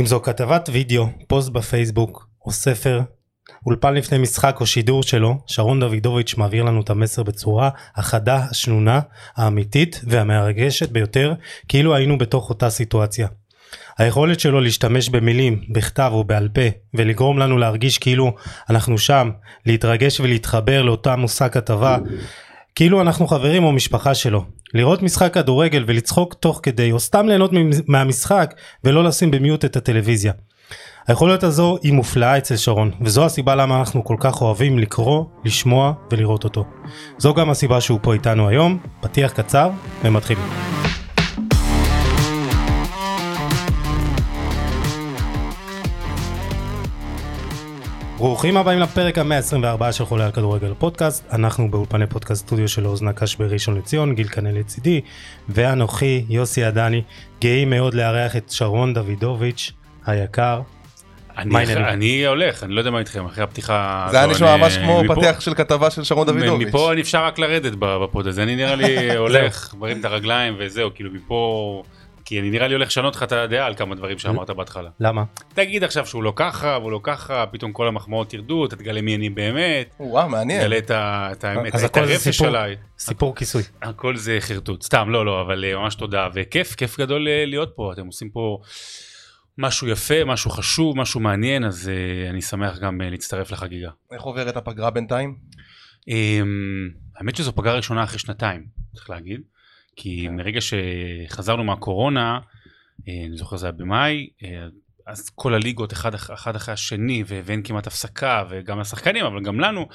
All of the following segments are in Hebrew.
אם זו כתבת וידאו, פוסט בפייסבוק או ספר, אולפן לפני משחק או שידור שלו, שרון דוידוביץ' מעביר לנו את המסר בצורה החדה, השנונה, האמיתית והמרגשת ביותר, כאילו היינו בתוך אותה סיטואציה. היכולת שלו להשתמש במילים, בכתב או בעל פה, ולגרום לנו להרגיש כאילו אנחנו שם, להתרגש ולהתחבר לאותה מושג כתבה, כאילו אנחנו חברים או משפחה שלו. לראות משחק כדורגל ולצחוק תוך כדי, או סתם ליהנות מהמשחק ולא לשים במיוט את הטלוויזיה. היכולת הזו היא מופלאה אצל שרון, וזו הסיבה למה אנחנו כל כך אוהבים לקרוא, לשמוע ולראות אותו. זו גם הסיבה שהוא פה איתנו היום, פתיח קצר ומתחילים. ברוכים הבאים לפרק ה-124 של חולה על כדורגל פודקאסט, אנחנו באולפני פודקאסט סטודיו של אוזנה קש בראשון לציון, גיל כנל לצידי, ואנוכי, יוסי עדני, גאים מאוד לארח את שרון דוידוביץ' היקר. אני, אני הולך, אני לא יודע מה איתכם, אחרי הפתיחה... זה היה נשמע ממש כמו מפה, פתיח של כתבה של שרון דוידוביץ'. מפה אני אפשר רק לרדת בפוד הזה, אני נראה לי הולך, מרים את הרגליים וזהו, כאילו מפה... כי אני נראה לי הולך לשנות לך את הדעה על כמה דברים שאמרת בהתחלה. למה? תגיד עכשיו שהוא לא ככה והוא לא ככה, פתאום כל המחמאות ירדו, אתה תגלה מי אני באמת. וואו, מעניין. תגלה את האמת, את הרפש עליי. סיפור כיסוי. הכל זה חרטוט, סתם, לא, לא, אבל אה, ממש תודה, וכיף, כיף גדול אה, להיות פה, אתם עושים פה משהו יפה, משהו חשוב, משהו מעניין, אז uh, אני שמח גם uh, להצטרף לחגיגה. איך עוברת הפגרה בינתיים? Um, האמת שזו פגרה ראשונה אחרי שנתיים, צריך להגיד. כי כן. מרגע שחזרנו מהקורונה, אה, אני זוכר זה היה במאי, אה, אז כל הליגות אחד, אחד אחרי השני ואין כמעט הפסקה וגם לשחקנים אבל גם לנו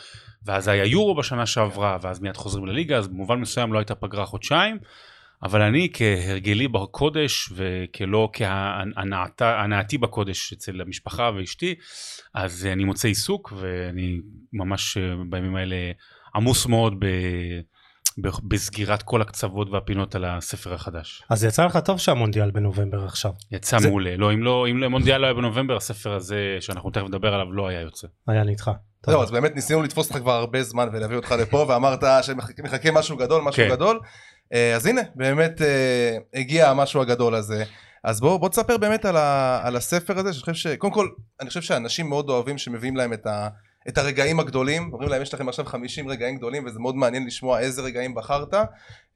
ואז היה יורו בשנה שעברה ואז מיד חוזרים לליגה אז במובן מסוים לא הייתה פגרה חודשיים אבל אני כהרגלי בקודש וכלא כהנאתי בקודש אצל המשפחה ואשתי אז אני מוצא עיסוק ואני ממש אה, בימים האלה עמוס מאוד ב... בסגירת כל הקצוות והפינות על הספר החדש. אז יצא לך טוב שהמונדיאל בנובמבר עכשיו. יצא זה... מעולה, לא אם לא אם המונדיאל לא היה בנובמבר הספר הזה שאנחנו תכף נדבר עליו לא היה יוצא. היה נדחה. זהו אז באמת ניסינו לתפוס אותך כבר הרבה זמן ולהביא אותך לפה ואמרת שמחכה משהו גדול משהו כן. גדול אה, אז הנה באמת אה, הגיע המשהו הגדול הזה. אז בוא, בוא תספר באמת על, ה, על הספר הזה, שאני חושב ש... קודם כל, אני חושב שאנשים מאוד אוהבים שמביאים להם את, ה, את הרגעים הגדולים, אומרים להם יש לכם עכשיו 50 רגעים גדולים וזה מאוד מעניין לשמוע איזה רגעים בחרת,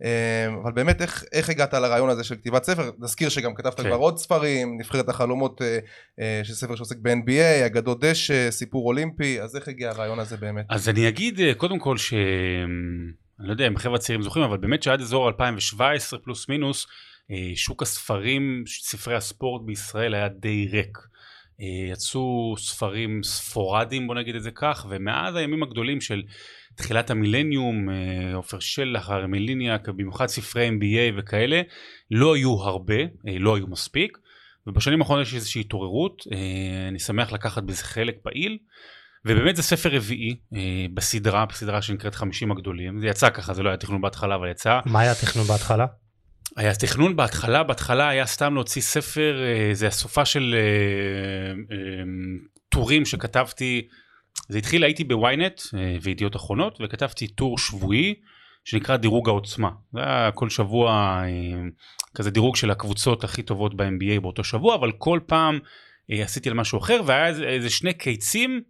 אה, אבל באמת איך, איך הגעת לרעיון הזה של כתיבת ספר, נזכיר שגם כתבת כן. כבר עוד ספרים, נבחרת החלומות אה, אה, של ספר שעוסק ב-NBA, אגדות דשא, סיפור אולימפי, אז איך הגיע הרעיון הזה באמת? אז אני אגיד קודם כל ש... אני לא יודע אם חבר'ה צעירים זוכרים, אבל באמת שעד אזור 2017 פלוס מינוס, שוק הספרים, ספרי הספורט בישראל היה די ריק. אה, יצאו ספרים ספורדיים בוא נגיד את זה כך ומאז הימים הגדולים של תחילת המילניום אה, עופר שלח הרמיליניאק במיוחד ספרי MBA וכאלה לא היו הרבה אה, לא היו מספיק ובשנים האחרונות יש איזושהי התעוררות אני שמח לקחת בזה חלק פעיל ובאמת זה ספר רביעי בסדרה בסדרה שנקראת 50 הגדולים זה יצא ככה זה לא היה תכנון בהתחלה אבל יצא מה היה תכנון בהתחלה? היה תכנון בהתחלה, בהתחלה היה סתם להוציא ספר, אה, זה הסופה של אה, אה, טורים שכתבתי, זה התחיל, הייתי בוויינט וידיעות אחרונות, וכתבתי טור שבועי שנקרא דירוג העוצמה. זה היה כל שבוע כזה דירוג של הקבוצות הכי טובות ב-NBA באותו שבוע, אבל כל פעם עשיתי על משהו אחר, והיה איזה, שני קיצים,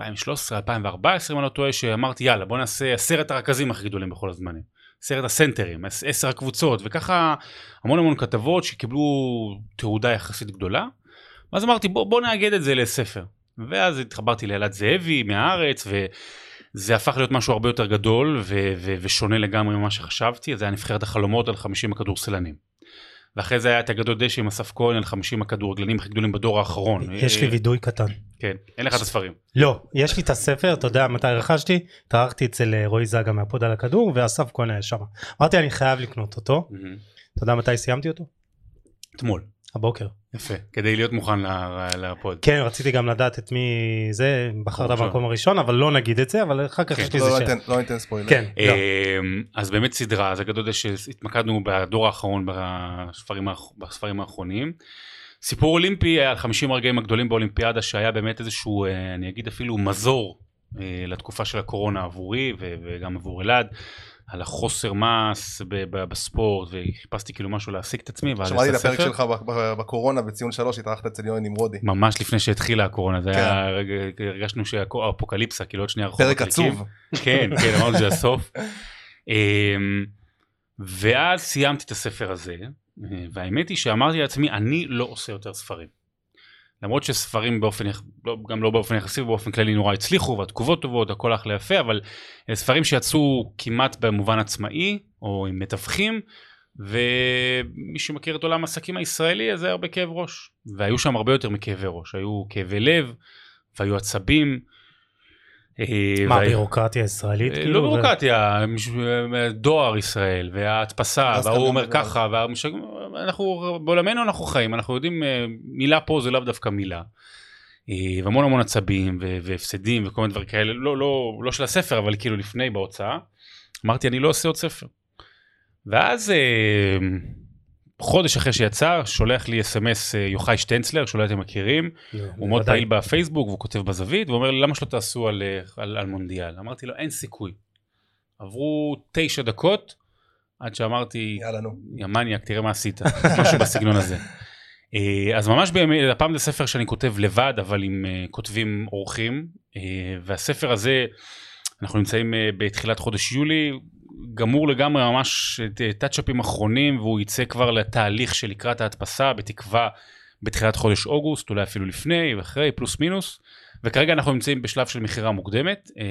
2013, 2014 אם אני לא טועה, שאמרתי יאללה בוא נעשה עשרת הרכזים הכי גדולים בכל הזמנים. סרט הסנטרים, עשר הקבוצות, וככה המון המון כתבות שקיבלו תעודה יחסית גדולה. ואז אמרתי בוא, בוא נאגד את זה לספר. ואז התחברתי לאלעד זאבי מהארץ, וזה הפך להיות משהו הרבה יותר גדול ו- ו- ושונה לגמרי ממה שחשבתי, זה היה נבחרת החלומות על 50 הכדורסלנים. ואחרי זה היה את אגדות דשא עם אסף כהן על 50 הכדורגלנים הכי גדולים בדור האחרון. יש לי וידוי קטן. כן, אין לך את הספרים. לא, יש לי את הספר, אתה יודע מתי רכשתי? התארחתי אצל אה, רועי זגה מהפוד על הכדור ואסף כהן היה שם. אמרתי אני חייב לקנות אותו. אתה יודע מתי סיימתי אותו? אתמול. הבוקר. יפה, כדי להיות מוכן לפוד. כן, רציתי גם לדעת את מי זה, בחרת במקום הראשון, אבל לא נגיד את זה, אבל אחר כך כן. יש לי איזה לא שם. לא ניתן ספוילר. כן. אמ, אז באמת סדרה, זה שהתמקדנו בדור האחרון בספרים האחרונים. סיפור אולימפי על 50 הרגעים הגדולים באולימפיאדה שהיה באמת איזשהו, אה, אני אגיד אפילו מזור אה, לתקופה של הקורונה עבורי וגם עבור אלעד. על החוסר מס בספורט, וחיפשתי כאילו משהו להעסיק את עצמי, שמעתי את הפרק. שלך בקורונה בציון שלוש, התארחת אצל יוני נמרודי. ממש לפני שהתחילה הקורונה, זה כן. היה, רגע, הרגשנו שהאפוקליפסה, כאילו עוד שנייה הרחובות פרק. עצוב. כן, כן, אמרנו שזה הסוף. אמ, ואז סיימתי את הספר הזה, אה, והאמת היא שאמרתי לעצמי, אני לא עושה יותר ספרים. למרות שספרים באופן, לא, גם לא באופן יחסי, באופן כללי נורא הצליחו, והתגובות טובות, הכל אחלה יפה, אבל אה, ספרים שיצאו כמעט במובן עצמאי, או עם מתווכים, ומי שמכיר את עולם העסקים הישראלי, אז זה הרבה כאב ראש. והיו שם הרבה יותר מכאבי ראש, היו כאבי לב, והיו עצבים. אה, מה, בירוקרטיה ישראלית? אה, כאילו? לא בירוקרטיה, מש- דואר ישראל, וההדפסה, אז וההוא גם אומר ככה, אנחנו, בעולמנו אנחנו חיים, אנחנו יודעים, אה, מילה פה זה לאו דווקא מילה. אה, והמון המון עצבים והפסדים וכל מיני דברים כאלה, לא, לא, לא של הספר, אבל כאילו לפני בהוצאה. אמרתי, אני לא עושה עוד ספר. ואז אה, חודש אחרי שיצא, שולח לי אס.אם.אס יוחאי שטנצלר, שאולי אתם מכירים, הוא מאוד בוודאי. פעיל בפייסבוק והוא כותב בזווית והוא אומר לי למה שלא תעשו על, אה, על, על מונדיאל אמרתי לו אין סיכוי. עברו תשע דקות עד שאמרתי יאללה נו. יא מניאק תראה מה עשית משהו בסגנון הזה. אה, אז ממש בימים הפעם זה ספר שאני כותב לבד אבל עם אה, כותבים אורחים אה, והספר הזה אנחנו נמצאים אה, בתחילת חודש יולי גמור לגמרי ממש אה, טאצ'אפים אחרונים והוא יצא כבר לתהליך של לקראת ההדפסה בתקווה בתחילת חודש אוגוסט אולי אפילו לפני ואחרי פלוס מינוס וכרגע אנחנו נמצאים בשלב של מכירה מוקדמת אה,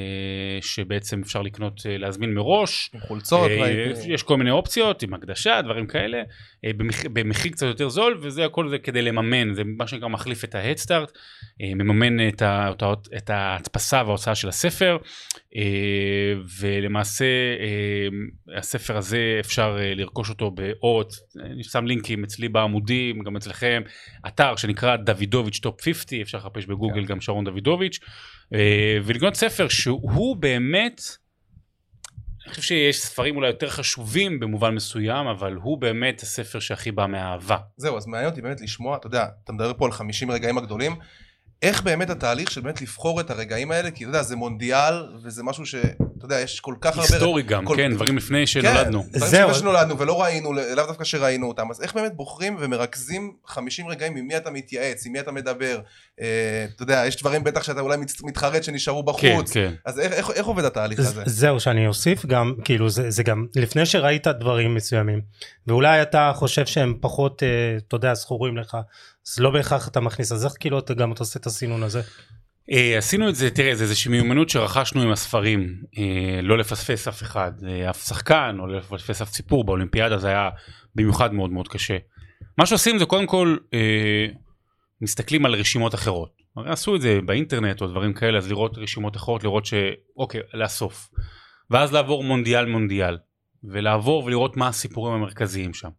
שבעצם אפשר לקנות אה, להזמין מראש עם חולצות. אה. יש כל מיני אופציות עם הקדשה דברים כאלה אה, במח- במחיר קצת יותר זול וזה הכל זה כדי לממן זה מה שנקרא מחליף את ההדסטארט מממן את, ה, את, ההדפסה וההוצאה של הספר ולמעשה הספר הזה אפשר לרכוש אותו באות אני שם לינקים אצלי בעמודים גם אצלכם אתר שנקרא דוידוביץ' top 50 אפשר לחפש בגוגל כן. גם שרון דוידוביץ' אה, ולקנות ספר שהוא באמת אני חושב שיש ספרים אולי יותר חשובים במובן מסוים, אבל הוא באמת הספר שהכי בא מהאהבה. זהו, אז מעניין אותי באמת לשמוע, אתה יודע, אתה מדבר פה על 50 רגעים הגדולים, איך באמת התהליך של באמת לבחור את הרגעים האלה, כי אתה יודע, זה מונדיאל, וזה משהו ש... אתה יודע, יש כל כך הרבה... היסטורי גם, כל- כן, דברים לפני שנולדנו. כן, דברים. לפני שנולדנו ולא ראינו, לאו דווקא שראינו אותם, אז איך באמת בוחרים ומרכזים 50 רגעים עם מי אתה מתייעץ, עם מי אתה מדבר, אה, אתה יודע, יש דברים בטח שאתה אולי מתחרט שנשארו כן, בחוץ, כן. אז איך, איך, איך עובד התהליך ז- הזה? זהו שאני אוסיף גם כאילו זה, זה גם לפני שראית דברים מסוימים ואולי אתה חושב שהם פחות אה, אתה יודע זכורים לך אז לא בהכרח אתה מכניס אז איך כאילו אתה גם אתה עושה את הסינון הזה. אה, עשינו את זה, תראה, זה איזושהי מיומנות שרכשנו עם הספרים, אה, לא לפספס אף אחד, אה, אף שחקן, או לא לפספס אף סיפור, באולימפיאדה זה היה במיוחד מאוד מאוד קשה. מה שעושים זה קודם כל, מסתכלים על רשימות אחרות. הרי עשו את זה באינטרנט או דברים כאלה, אז לראות רשימות אחרות, לראות ש... אוקיי, לאסוף. ואז לעבור מונדיאל מונדיאל, ולעבור ולראות מה הסיפורים המרכזיים שם.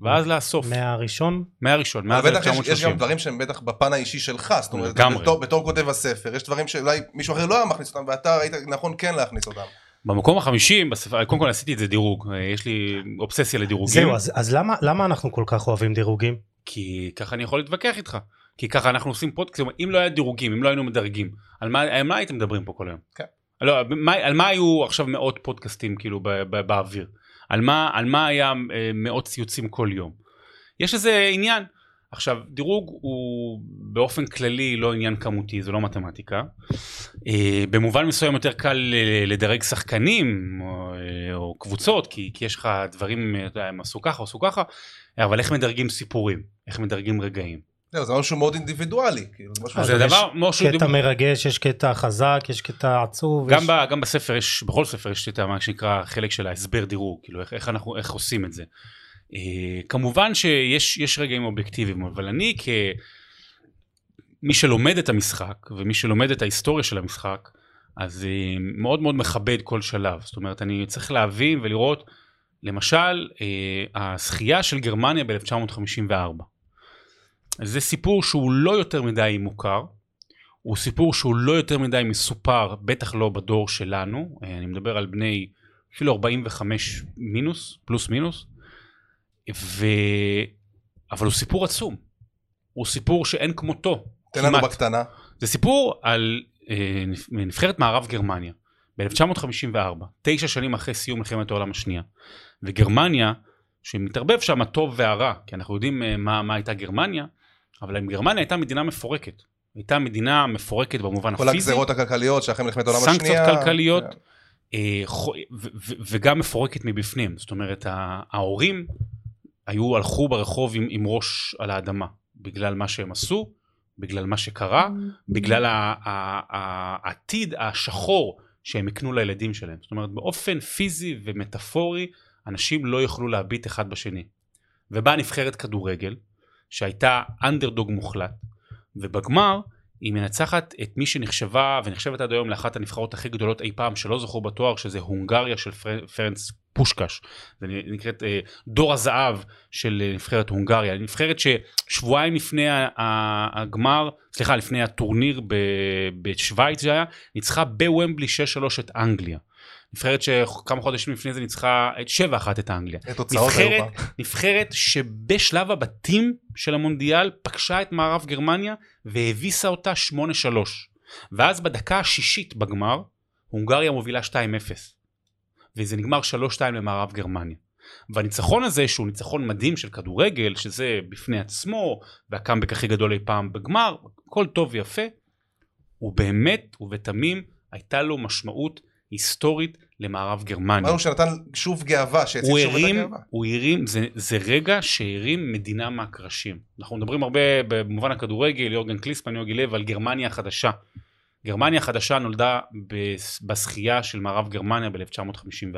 ואז לאסוף, מהראשון מהראשון, מאז אבל בטח יש, יש 1930. גם דברים שהם בטח בפן האישי שלך, זאת אומרת. בתור, בתור כותב הספר, יש דברים שאולי מישהו אחר לא היה מכניס אותם, ואתה ראית נכון כן להכניס אותם. במקום החמישי, בספר, קודם כל עשיתי את זה דירוג, אה, יש לי אובססיה לדירוגים, זהו אז, אז למה למה אנחנו כל כך אוהבים דירוגים כי ככה אני יכול להתווכח איתך, כי ככה אנחנו עושים פודקאסט, אם לא היה דירוגים, אם לא היינו מדרגים, על מה, על מה הייתם מדברים פה כל היום? כן. לא, מה, על מה היו עכשיו מאות פודקאסטים כאילו ב, ב, באוויר? על מה, על מה היה אה, מאות ציוצים כל יום? יש איזה עניין. עכשיו, דירוג הוא באופן כללי לא עניין כמותי, זה לא מתמטיקה. אה, במובן מסוים יותר קל לדרג שחקנים או, אה, או קבוצות, כי, כי יש לך דברים, אתה יודע, הם עשו ככה, עשו ככה, אבל איך מדרגים סיפורים? איך מדרגים רגעים? זהו, זה משהו מאוד אינדיבידואלי, כאילו, זה משהו... אז אבל זה יש דבר משהו... קטע מרגש יש קטע חזק יש קטע עצוב גם, יש... ב, גם בספר יש, בכל ספר יש את מה שנקרא חלק של ההסבר דירוג, כאילו איך, איך אנחנו, איך עושים את זה. אה, כמובן שיש יש רגעים אובייקטיביים, אבל אני כמי שלומד את המשחק ומי שלומד את ההיסטוריה של המשחק, אז אה, מאוד מאוד מכבד כל שלב. זאת אומרת, אני צריך להבין ולראות, למשל, אה, הזכייה של גרמניה ב-1954. זה סיפור שהוא לא יותר מדי מוכר, הוא סיפור שהוא לא יותר מדי מסופר, בטח לא בדור שלנו, אה, אני מדבר על בני אפילו 45 מינוס, פלוס מינוס, ו... אבל הוא סיפור עצום. הוא סיפור שאין כמותו. תן לנו. בקטנה. זה סיפור על אה, נבחרת מערב גרמניה ב-1954, תשע שנים אחרי סיום מלחמת העולם השנייה, וגרמניה, שמתערבב שם הטוב והרע, כי אנחנו יודעים אה, מה, מה הייתה גרמניה, אבל גרמניה הייתה מדינה מפורקת. הייתה מדינה מפורקת במובן כל הפיזי, הגזרות הכלכליות שאחרי מלחמת העולם השנייה. סנקציות כלכליות, כן. אה, חו- ו- ו- וגם מפורקת מבפנים. זאת אומרת, ההורים היו, הלכו ברחוב עם, עם ראש על האדמה, בגלל מה שהם עשו, בגלל מה שקרה, בגלל ה- ה- ה- העתיד השחור שהם הקנו לילדים שלהם. זאת אומרת, באופן פיזי ומטאפורי, אנשים לא יוכלו להביט אחד בשני. ובאה נבחרת כדורגל, שהייתה אנדרדוג מוחלט, ובגמר היא מנצחת את מי שנחשבה ונחשבת עד היום לאחת הנבחרות הכי גדולות אי פעם שלא זכו בתואר, שזה הונגריה של פר, פרנס פושקש. זה נקראת אה, דור הזהב של אה, נבחרת הונגריה. נבחרת ששבועיים לפני הגמר, סליחה, לפני הטורניר בשוויץ זה היה, ניצחה בוומבלי 6-3 את אנגליה. נבחרת שכמה חודשים לפני זה ניצחה את 7-1 את אנגליה. את תוצאות נבחרת. נבחרת שבשלב הבתים של המונדיאל פגשה את מערב גרמניה והביסה אותה 8-3. ואז בדקה השישית בגמר, הונגריה מובילה 2-0. וזה נגמר 3-2 למערב גרמניה. והניצחון הזה, שהוא ניצחון מדהים של כדורגל, שזה בפני עצמו, והקאמבק הכי גדול אי פעם בגמר, הכל טוב ויפה, הוא באמת ובתמים הייתה לו משמעות היסטורית למערב גרמניה. אמרנו שנתן שוב גאווה, הוא שוב את הרים, הגאווה. הוא הרים, זה, זה רגע שהרים מדינה מהקרשים. אנחנו מדברים הרבה במובן הכדורגל, יורגן קליסמן, יוגי לב, על גרמניה החדשה. גרמניה החדשה נולדה בס- בשחייה של מערב גרמניה ב-1954.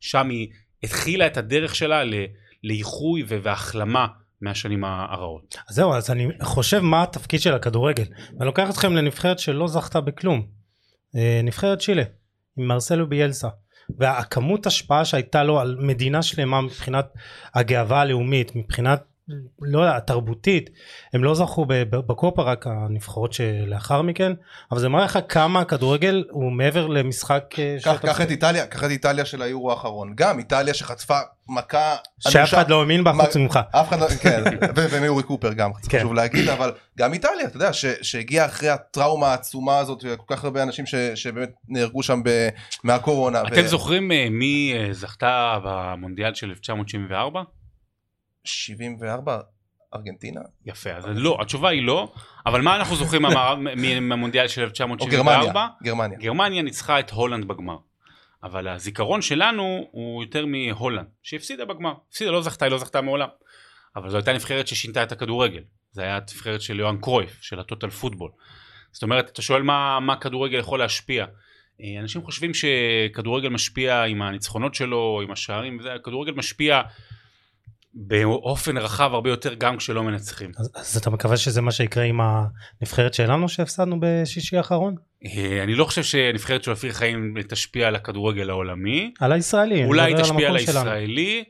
שם היא התחילה את הדרך שלה ל- לאיחוי והחלמה מהשנים הרעות. אז זהו, אז אני חושב מה התפקיד של הכדורגל. ואני לוקח אתכם לנבחרת שלא זכתה בכלום. אה, נבחרת צ'ילה, עם מרסלו ביאלסה. והכמות השפעה שהייתה לו על מדינה שלמה מבחינת הגאווה הלאומית, מבחינת, לא יודע, התרבותית, הם לא זכו ב- ב- בקופה רק הנבחרות שלאחר מכן, אבל זה מראה לך כמה הכדורגל הוא מעבר למשחק אה, קח קח את איטליה, קח את איטליה של היורו האחרון. גם איטליה שחטפה מכה שאף. אחד לא האמין בה חוץ ממך. אף אחד לא, כן, ומיורי קופר גם, כן. חשוב להגיד, אבל גם איטליה, אתה יודע, ש- שהגיעה אחרי הטראומה העצומה הזאת, וכל כך הרבה אנשים ש- שבאמת נהרגו שם ב- מהקורונה. אתם זוכרים אה, מי אה, זכתה במונדיאל של 1974? 74, ארגנטינה? יפה, אז לא, התשובה היא לא, אבל מה אנחנו זוכרים מהמונדיאל של או 1974? גרמניה, גרמניה. גרמניה ניצחה את הולנד בגמר. אבל הזיכרון שלנו הוא יותר מהולנד, שהפסידה בגמר. הפסידה, לא זכתה, היא לא זכתה מעולם. אבל זו הייתה נבחרת ששינתה את הכדורגל. זו הייתה נבחרת של יוהאן קרויף, של הטוטל פוטבול. זאת אומרת, אתה שואל מה, מה כדורגל יכול להשפיע. אה, אנשים חושבים שכדורגל משפיע עם הניצחונות שלו, עם השערים, כדורגל משפיע באופן רחב הרבה יותר גם כשלא מנצחים. אז, אז אתה מקווה שזה מה שיקרה עם הנבחרת שלנו שהפסדנו בשישי האחרון? אה, אני לא חושב שנבחרת של אופיר חיים תשפיע על הכדורגל העולמי. על הישראלי. אולי מדבר תשפיע על. הישראלי.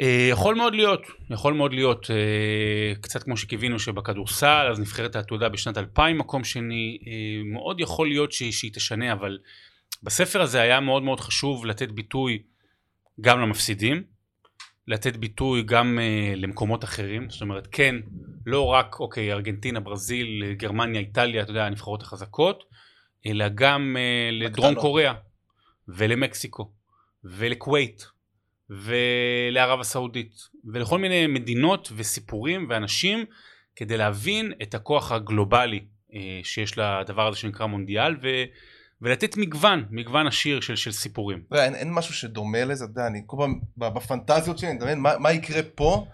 אה, יכול מאוד להיות, יכול מאוד להיות, אה, קצת כמו שקיווינו שבכדורסל, אז נבחרת העתודה בשנת 2000 מקום שני, מאוד יכול להיות שהיא, שהיא תשנה, אבל בספר הזה היה מאוד מאוד חשוב לתת ביטוי גם למפסידים, לתת ביטוי גם אה, למקומות אחרים, זאת אומרת כן, לא רק אוקיי, ארגנטינה, ברזיל, גרמניה, איטליה, אתה יודע, הנבחרות החזקות, אלא גם אה, לדרום. קוריאה ולמקסיקו ולכווית ולערב הסעודית ולכל מיני מדינות וסיפורים ואנשים כדי להבין את הכוח הגלובלי אה, שיש לדבר הזה שנקרא מונדיאל ו, ולתת מגוון, מגוון עשיר של, של סיפורים. יודע, אין, אין משהו שדומה לזה, אתה יודע, אני כל פעם בפנטזיות שלי, אני מדמיין מה, מה יקרה פה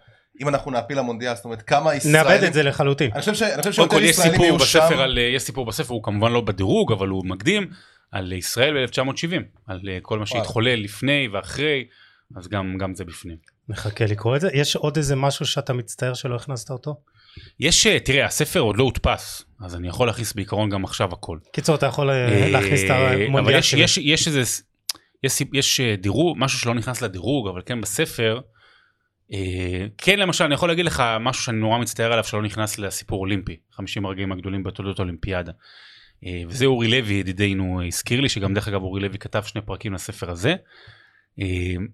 אם אנחנו נעפיל למונדיאל, זאת אומרת כמה ישראלים... נאבד את זה לחלוטין. אני חושב, ש, אני חושב קודם שיותר כל יש ישראלים סיפור יהיו בספר שם. על, יש סיפור בספר, הוא כמובן לא בדירוג, אבל הוא מקדים, על ישראל ב-1970, על אה, כל מה וואו. שהתחולל לפני ואחרי, אז גם, גם זה בפנים. נחכה לקרוא את זה. יש עוד איזה משהו שאתה מצטער שלא הכנסת אותו? יש, אה, תראה, הספר עוד לא הודפס, אז אני יכול להכניס בעיקרון גם עכשיו הכל. קיצור, אתה יכול אה, להכניס את אבל המונדיאל יש, שלי. יש, יש איזה, יש, סיפ- יש אה, דירוג, משהו שלא נכנס לדירוג, אבל כן בספר, אה, כן למשל, אני יכול להגיד לך משהו שאני נורא מצטער עליו שלא נכנס לסיפור אולימפי, 50 הרגעים הגדולים בתולדות האולימפיאדה. אה, וזה אורי לוי ידידנו אה, הזכיר לי, שגם דרך אגב אורי לוי כתב שני פרקים לספר הזה, אה,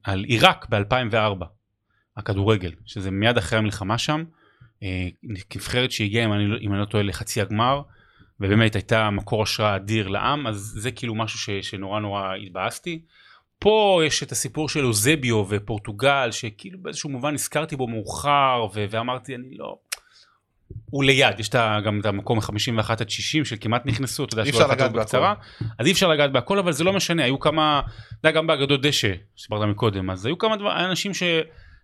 על עיראק ב-2004, הכדורגל, שזה מיד אחרי המלחמה שם, אה, נבחרת שהגיעה, אם אני, לא- אם אני לא טועה, לחצי הגמר, ובאמת הייתה מקור השראה אדיר לעם, אז זה כאילו משהו ש, שנורא נורא התבאסתי. פה יש את הסיפור של אוזביו ופורטוגל, שכאילו באיזשהו מובן נזכרתי בו מאוחר, ו- ואמרתי, אני לא... הוא ליד, יש את גם את המקום ה-51 עד 60 שכמעט נכנסו, אתה יודע, אי שלא אפשר לגעת בקצרה, אז אי אפשר לגעת בהכל, אבל זה לא משנה, היו כמה, אתה יודע, גם באגדות דשא, שסיפרת מקודם, אז היו כמה דבר, אנשים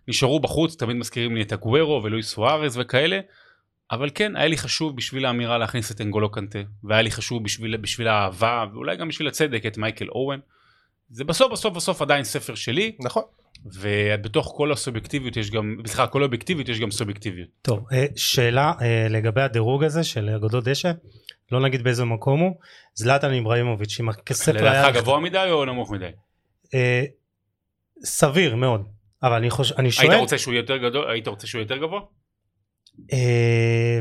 שנשארו בחוץ, תמיד מזכירים לי את הגוורו ולואיס סוארז וכאלה, אבל כן, היה לי חשוב בשביל האמירה להכניס את אנגולו קנטה, והיה לי חשוב בשביל, בשביל האהבה, ואולי גם בשביל הצדק, את מייקל אורן. זה בסוף בסוף בסוף עדיין ספר שלי, נכון. ובתוך כל הסובייקטיביות יש גם, סליחה, כל האובייקטיביות יש גם סובייקטיביות. טוב, אה, שאלה אה, לגבי הדירוג הזה של אגדות דשא, לא נגיד באיזה מקום הוא, זלאטן איבראימוביץ', אם הכספר היה... לדעתך גבוה מדי או נמוך מדי? אה, סביר מאוד, אבל אני חושב, אני היית שואל, רוצה שהוא יותר גדול? היית רוצה שהוא יותר גבוה? אה,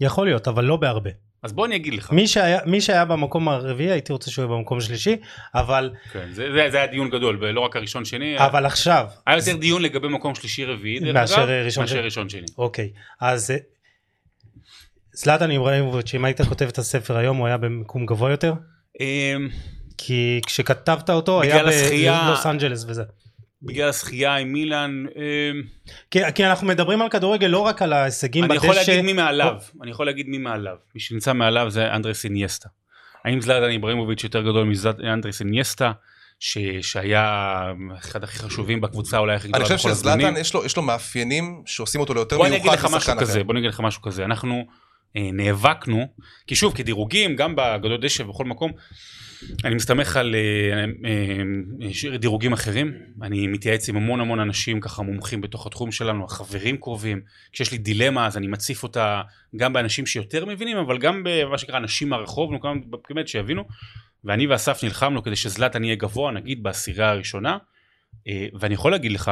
יכול להיות, אבל לא בהרבה. אז בוא אני אגיד לך. מי שהיה, מי שהיה במקום הרביעי הייתי רוצה שהוא יהיה במקום שלישי, אבל, כן, זה, זה, זה היה דיון גדול, ולא רק הראשון שני. אבל עכשיו, היה יותר דיון לגבי מקום שלישי רביעי, דרך מאשר אגב, ראשון מאשר שני. ראשון שני. אוקיי, אז אה, זלאטן איבראימוביץ', אם היית כותב את הספר היום הוא היה במקום גבוה יותר? אמ, כי כשכתבת אותו היה בלוס אנג'לס וזה. בגלל הזכייה עם מילאן, אמ, כי, כי אנחנו מדברים על כדורגל לא רק על ההישגים אני יכול בדשא, להגיד מי מעליו, אני יכול להגיד מי מעליו. מי שנמצא מעליו זה אנדרס אינייסטה. האם זלאטן איבראימוביץ' יותר גדול מאנדרס אינייסטה, ש- שהיה אחד הכי חשובים בקבוצה אולי הכי אני גדולה חושב בכל הזמנים? שזלאטן יש לו- יש לו מאפיינים שעושים אותו ליותר בוא אני אגיד מיוחד לך משהו משחקן כזה, אחר. בוא אני אגיד לך משהו כזה, אנחנו נאבקנו, כי שוב, כדירוגים, גם באגדות דשא ובכל מקום, אני מסתמך על אה, אה, אה, דירוגים אחרים, אני מתייעץ עם המון המון אנשים ככה מומחים בתוך התחום שלנו, החברים קרובים, כשיש לי דילמה אז אני מציף אותה גם באנשים שיותר מבינים, אבל גם במה שנקרא אנשים מהרחוב, באמת שיבינו, ואני ואסף נלחמנו כדי שזלאטן יהיה גבוה, נגיד בעשירייה הראשונה, אה, ואני יכול להגיד לך,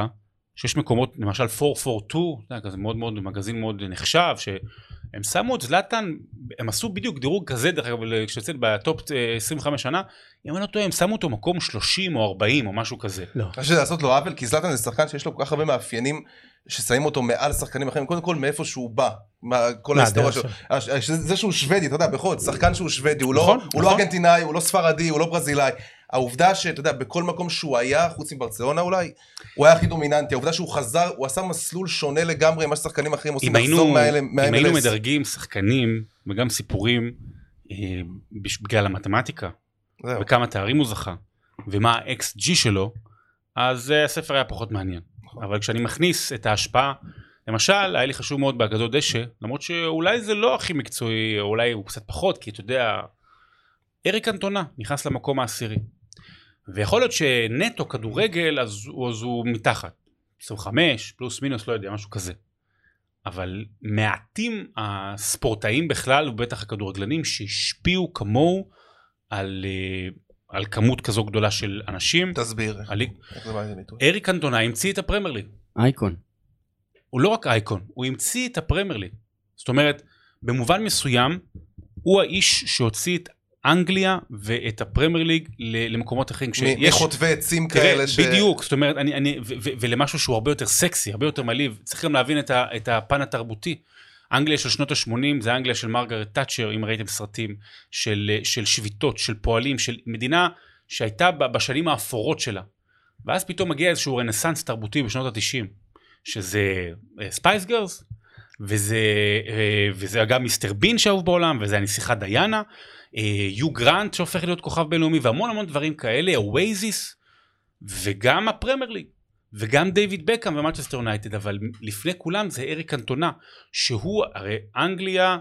שיש מקומות, למשל 442, אתה יודע, כזה מאוד מאוד, מגזין מאוד נחשב, שהם שמו את זלאטן, הם עשו בדיוק דירוג כזה, דרך אגב, כשיוצא בטופ אה, 25 שנה, אם אני לא טועה, הם שמו אותו מקום 30 או 40 או משהו כזה. לא. אני חושב שזה לעשות לו עוול, כי זלאטן זה שחקן שיש לו כל כך הרבה מאפיינים ששמים אותו מעל שחקנים אחרים, קודם כל מאיפה שהוא בא, מה- כל ההיסטוריה שלו. מהדרך הש- זה שהוא שוודי, אתה יודע, בכל זאת, שחקן שהוא שוודי, הוא נכון, לא- הוא לא נכון. ארגנטינאי, הוא לא ספרדי, הוא לא ברזילאי. העובדה שאתה יודע, בכל מקום שהוא היה, חוץ מברצלונה אולי, הוא היה הכי דומיננטי. העובדה שהוא חזר, הוא עשה מסלול שונה לגמרי ממה ששחקנים אחרים עושים אם היינו, לחזור מה- אם. היינו מדרגים שחקנים וגם סיפורים אה, בגלל המתמטיקה, זהו. וכמה תארים הוא זכה, ומה ה-XG שלו, אז אה, הספר היה פחות מעניין. נכון. אבל כשאני מכניס את ההשפעה, למשל, היה לי חשוב מאוד באגדות דשא, למרות שאולי זה לא הכי מקצועי, או אולי הוא קצת פחות, כי אתה יודע, אריק אנטונה נכנס למקום העשירי. ויכול להיות שנטו כדורגל, אז, אז הוא מתחת. 25, פלוס מינוס, לא יודע, משהו כזה. אבל מעטים הספורטאים בכלל, ובטח הכדורגלנים, שהשפיעו כמוהו על, אה, על כמות כזו גדולה של אנשים. תסביר. על... איך זה בא לידי ביטוי. אריק אנטונה המציא את הפרמייר ליג. אייקון. הוא לא רק אייקון, הוא המציא את הפרמייר ליג. זאת אומרת, במובן מסוים, הוא האיש שהוציא את אנגליה ואת הפרמייר ליג למקומות אחרים. מחוטבי עצים כאלה ש... בדיוק, זאת אומרת, אני, אני, ו- ו- ולמשהו שהוא הרבה יותר סקסי, הרבה יותר מלהיב, צריך גם להבין את, ה, את הפן התרבותי. אנגליה של שנות ה-80 זה אנגליה של מרגרט תאצ'ר, אם ראיתם סרטים, של, של שביתות, של פועלים, של מדינה שהייתה בשנים האפורות שלה. ואז פתאום מגיע איזשהו רנסאנס תרבותי בשנות ה-90, שזה ספייס גירלס, וזה, אה, וזה אגב מיסטר בין שאהוב בעולם, וזה הנסיכה דיאנה, יו גרנט שהופך להיות כוכב בינלאומי, והמון המון דברים כאלה, אואזיס, וגם הפרמייר ליג, וגם דיוויד בקאם ומנצ'סטר יונייטד, אבל לפני כולם זה אריק קנטונה, שהוא, הרי אנגליה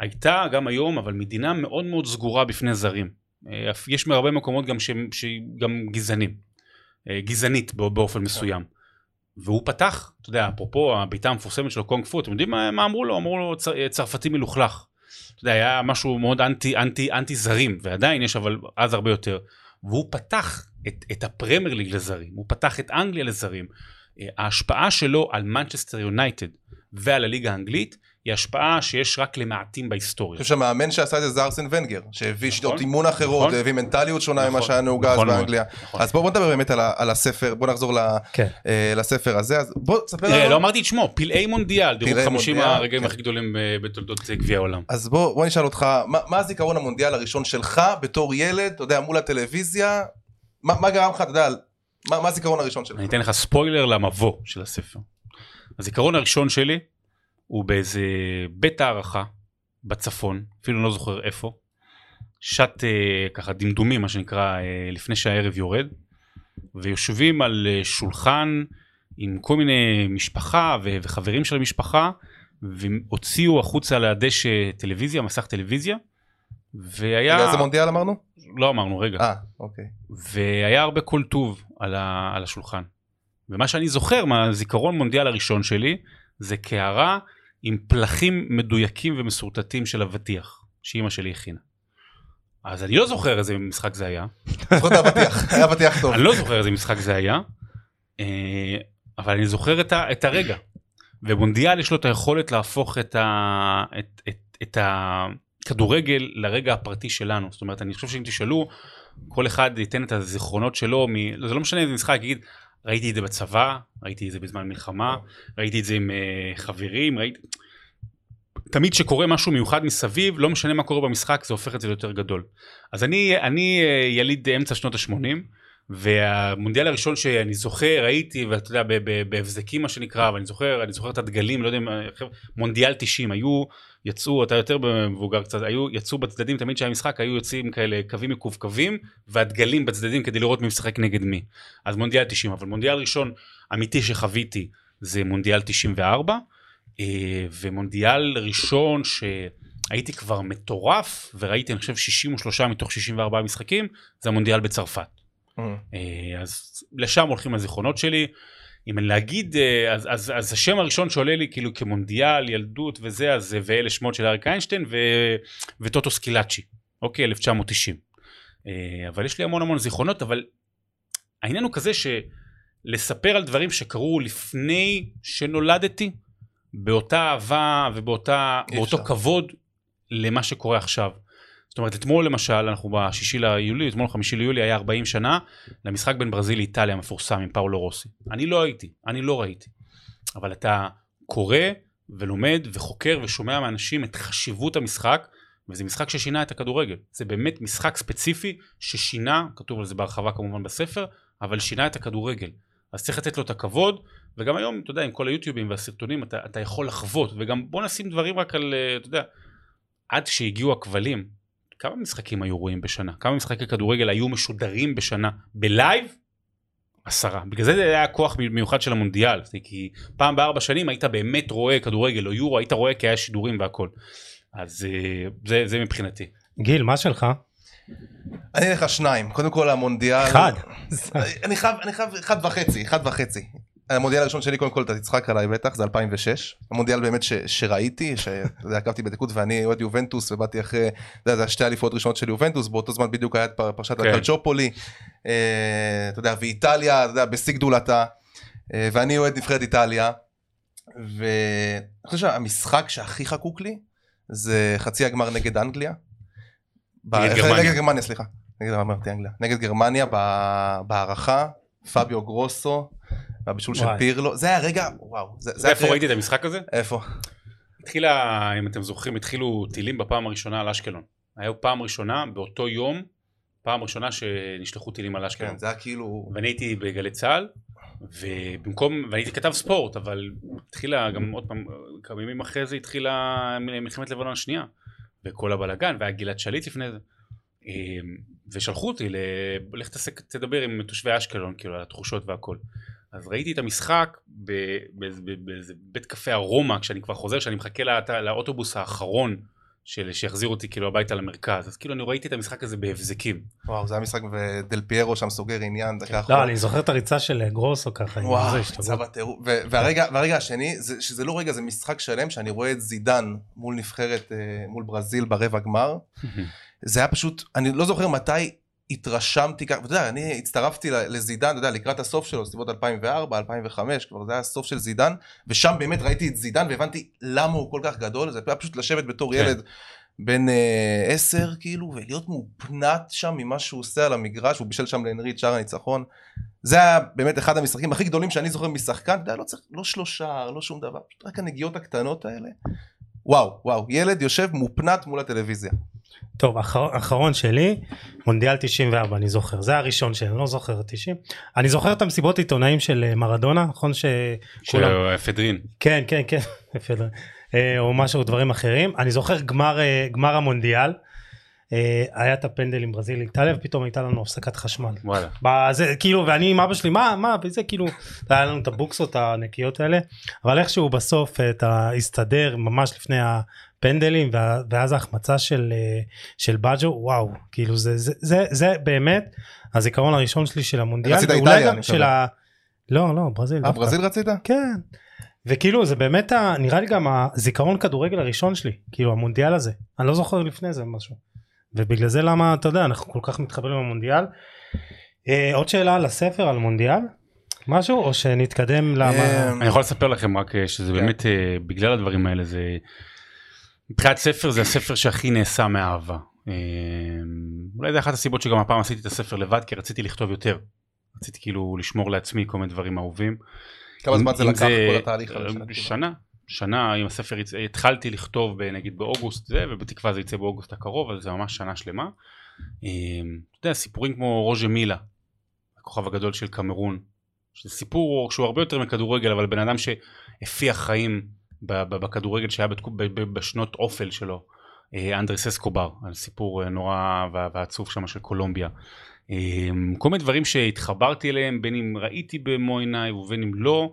הייתה גם היום, אבל מדינה מאוד מאוד סגורה בפני זרים. אה, יש מהרבה מקומות גם שהם גם גזענים, אה, גזענית בא- באופן מסוים. והוא פתח, אתה יודע, אפרופו הבעיטה המפורסמת שלו קונג פו, אתם יודעים מה, מה אמרו לו? אמרו לו צר, צרפתי מלוכלך. אתה יודע, היה משהו מאוד אנטי, אנטי, אנטי זרים, ועדיין יש אבל אז הרבה יותר. והוא פתח את, את הפרמייר ליג לזרים, הוא פתח את אנגליה לזרים. אה, ההשפעה שלו על מנצ'סטר יונייטד ועל הליגה האנגלית היא השפעה שיש רק למעטים בהיסטוריה. אני חושב שהמאמן שעשה את זה זה ארסן ונגר, שהביא שיטות נכון, אימון אחרות, נכון. הביא מנטליות שונה ממה נכון, שהיה נהוג אז נכון באנגליה. נכון. אז בואו בוא נדבר באמת על על הספר, בוא נחזור ל- כן. אה, לספר הזה, אז בוא תספר לנו. לא אמרתי את שמו, פלאי מונדיאל, דירוג פלאי 50 מונדיאל, הרגעים כן. הכי גדולים אה, בתולדות אה, גביע העולם. אז בוא, בוא נשאל אותך, מה, מה הזיכרון המונדיאל הראשון שלך בתור ילד, אתה יודע, מול הטלוויזיה, מה, מה גרם לך, אתה יודע, מה, מה הזיכרון הראשון שלך? אני אתן לך ספוילר למבוא של הספר. הזיכרון הראשון שלי הוא באיזה בית הערכה בצפון, אפילו לא זוכר איפה. שעת אה, ככה דמדומים מה שנקרא אה, לפני שהערב יורד ויושבים על אה, שולחן עם כל מיני משפחה ו- וחברים של המשפחה והוציאו החוצה לדשא טלוויזיה, מסך טלוויזיה והיה, רגע, איזה מונדיאל אמרנו? לא אמרנו רגע, אה, אוקיי. והיה הרבה כל טוב על, ה, על השולחן. ומה שאני זוכר מהזיכרון מונדיאל הראשון שלי, זה קערה עם פלחים מדויקים ומסורטטים של אבטיח, שאימא שלי הכינה. אז אני לא זוכר איזה משחק זה היה, לפחות האבטיח, היה אבטיח טוב. אני לא זוכר איזה משחק זה היה, אה, אבל אני זוכר את, ה, את הרגע. ומונדיאל יש לו את היכולת להפוך את, ה, את, את, את הכדורגל לרגע הפרטי שלנו. זאת אומרת, אני חושב שאם תשאלו, כל אחד ייתן את הזיכרונות שלו, מ... זה לא משנה איזה משחק, יגיד, ראיתי את זה בצבא, ראיתי את זה בזמן מלחמה, ראיתי את זה עם uh, חברים, ראיתי... תמיד שקורה משהו מיוחד מסביב, לא משנה מה קורה במשחק, זה הופך את זה ליותר גדול. אז אני, אני אה, יליד אמצע שנות ה-80, והמונדיאל הראשון שאני זוכר, ראיתי, ואתה יודע, בהבזקים מה שנקרא, ואני זוכר, אני זוכר את הדגלים, לא יודע מונדיאל 90, היו, יצאו, אתה יותר מבוגר קצת, היו, יצאו בצדדים, תמיד כשהיה משחק, היו יוצאים כאלה קווים מקווקווים, והדגלים בצדדים כדי לראות מי משחק נגד מי. אז מונדיאל 90, אבל מונדיאל ראשון אמיתי שחוויתי, זה מונדיאל 94, אה, ומונדיאל ראשון שהייתי כבר מטורף, וראיתי, אני חושב, 63 מתוך 64 משחקים, זה המונדיאל בצרפת. אה, אז לשם הולכים הזיכרונות שלי. אם אני להגיד, אה, אז, אז, אז השם הראשון שעולה לי כאילו כמונדיאל, ילדות וזה, אז זה ואלה שמות של אריק איינשטיין ו, וטוטו סקילאצ'י, אוקיי, 1990. אה, אבל יש לי המון המון זיכרונות, אבל העניין הוא כזה שלספר על דברים שקרו לפני שנולדתי, באותה אהבה ובאותה, אי באותו אפשר. כבוד למה שקורה עכשיו. זאת אומרת, אתמול למשל, אנחנו בשישי ליולי, אתמול חמישי ליולי היה 40 שנה למשחק בין ברזיל לאיטליה המפורסם עם פאולו רוסי. אני לא הייתי, אני לא ראיתי. אבל אתה קורא ולומד וחוקר ושומע מאנשים את חשיבות המשחק, וזה משחק ששינה את הכדורגל. זה באמת משחק ספציפי ששינה, כתוב על זה בהרחבה כמובן בספר, אבל שינה את הכדורגל. אז צריך לתת לו את הכבוד, וגם היום, אתה יודע, עם כל היוטיובים והסרטונים, אתה, אתה יכול לחוות, וגם בוא נשים דברים רק על, אה, אתה יודע, עד שהגיעו הכבלים, כמה משחקים היו רואים בשנה? כמה משחקי כדורגל היו משודרים בשנה? בלייב? עשרה. בגלל זה זה היה כוח מיוחד של המונדיאל, זה כי פעם בארבע שנים היית באמת רואה כדורגל או יורו, היית רואה כי היה שידורים והכל. אז אה, זה, זה מבחינתי. גיל, מה שלך? אני אלך שניים, קודם כל המונדיאל. אחד. אני חייב, אני חייב אחד וחצי, אחד וחצי. המונדיאל הראשון שלי קודם כל אתה תצחק עליי בטח זה 2006 המונדיאל באמת ש, שראיתי שאתה יודע, עקבתי בדקות ואני אוהד יובנטוס ובאתי אחרי יודע, זה השתי אליפויות ראשונות של יובנטוס באותו זמן בדיוק היה את פר- פרשת כן. הקלצ'ופולי אה, אתה יודע ואיטליה אתה יודע בשיא גדולתה אה, ואני אוהד נבחרת איטליה ואני חושב שהמשחק שהכי חקוק לי זה חצי הגמר נגד אנגליה. נגד גרמניה. נגד גרמניה סליחה. נגד אמרתי אנגליה. נגד גרמניה בהערכה פביו גרוסו. והבישול של. פירלו זה היה רגע וואו זה, זה איפה ראיתי את המשחק הזה? איפה התחילה, אם אתם זוכרים, התחילו טילים בפעם הראשונה על אשקלון. היה פעם ראשונה, באותו יום, פעם ראשונה שנשלחו טילים על אשקלון. כן, זה היה כאילו ואני הייתי בגלי צה"ל, ובמקום, ואני הייתי כתב ספורט, אבל התחילה גם עוד פעם, כמה ימים אחרי זה התחילה מלחמת לבנון השנייה, וכל הבלאגן, והיה גלעד שליט לפני זה. אמ, ושלחו אותי, ל- לך תדבר עם תושבי אשקלון, כאילו, על התחושות והכל. אז ראיתי את המשחק באיזה בית קפה ארומה, כשאני כבר חוזר, כשאני מחכה לאות- לאוטובוס האחרון, של, שיחזיר אותי כאילו הביתה למרכז, אז כאילו אני ראיתי את המשחק הזה בהבזקים. וואו זה היה משחק ודל פיירו שם סוגר עניין דקה לא, אחרונה. אני זוכר את הריצה של אה, גרוסו ככה. וואו, השתגעות. בטירוף. ו- והרגע והרגע השני זה שזה לא רגע זה משחק שלם שאני רואה את זידן מול נבחרת אה, מול ברזיל ברבע גמר זה היה פשוט אני לא זוכר מתי התרשמתי ככה, ואתה יודע, אני הצטרפתי לזידן, אתה יודע, לקראת הסוף שלו, סביבות 2004, 2005, כבר זה היה הסוף של זידן, ושם באמת ראיתי את זידן והבנתי למה הוא כל כך גדול, זה היה פשוט לשבת בתור כן. ילד בן אה, עשר, כאילו, ולהיות מאופנת שם ממה שהוא עושה על המגרש, הוא בישל שם לאנרי את שער הניצחון. זה היה באמת אחד המשחקים הכי גדולים שאני זוכר משחקן, אתה יודע, לא צריך, לא שלושה, לא שום דבר, פשוט רק הנגיעות הקטנות האלה. וואו, וואו, ילד יושב מופנת מול הטלוויזיה. טוב, אחר, אחרון שלי, מונדיאל 94, אני זוכר. זה הראשון שלי, אני לא זוכר את 90. אני זוכר את המסיבות עיתונאים של אה, מרדונה, נכון שכולם... של אפדרין. כן, כן, כן, יפה, אה, או משהו, דברים אחרים. אני זוכר גמר, אה, גמר המונדיאל, היה את הפנדל עם ברזיל איטליה, ופתאום הייתה לנו הפסקת חשמל. וואלה. בזה, כאילו, ואני עם אבא שלי, מה, מה, וזה כאילו, היה לנו את הבוקסות הנקיות האלה, אבל איכשהו בסוף אתה הסתדר ממש לפני הפנדלים, וה- ואז ההחמצה של, אה, של בג'ו, וואו, כאילו זה, זה, זה, זה באמת הזיכרון הראשון שלי של המונדיאל, רצית איטליה, גם אני של מקווה. ה... לא, לא, ברזיל. אה. ברזיל רצית? כן. וכאילו זה באמת ה, נראה לי גם הזיכרון כדורגל הראשון שלי כאילו המונדיאל הזה אני לא זוכר לפני זה משהו ובגלל זה למה אתה יודע אנחנו כל כך מתחברים עם המונדיאל. אה, עוד שאלה על הספר על מונדיאל משהו או שנתקדם למה אמ, אני יכול לספר לכם רק אה, שזה כן. באמת אה, בגלל הדברים האלה זה מבחינת ספר זה הספר שהכי נעשה מאהבה. אה, אולי זה אחת הסיבות שגם הפעם עשיתי את הספר לבד כי רציתי לכתוב יותר. רציתי כאילו לשמור לעצמי כל מיני דברים אהובים. כמה זמן זה לקח כל התהליך אה? שנה. שנה עם הספר יצא- התחלתי לכתוב ב- נגיד באוגוסט זה ובתקווה זה יצא באוגוסט הקרוב אז זה ממש שנה שלמה. אה, אתה יודע סיפורים כמו רוז'ה מילה הכוכב הגדול של קמרון שזה סיפור שהוא הרבה יותר מכדורגל אבל בן אדם שהפיח חיים בכדורגל שהיה בתקו- ב- ב- בשנות אופל שלו אה, אנדרס אסקובר על סיפור אה, נורא ועצוב שם של קולומביה. אה, כל מיני דברים שהתחברתי אליהם בין אם ראיתי במו עיניי ובין אם לא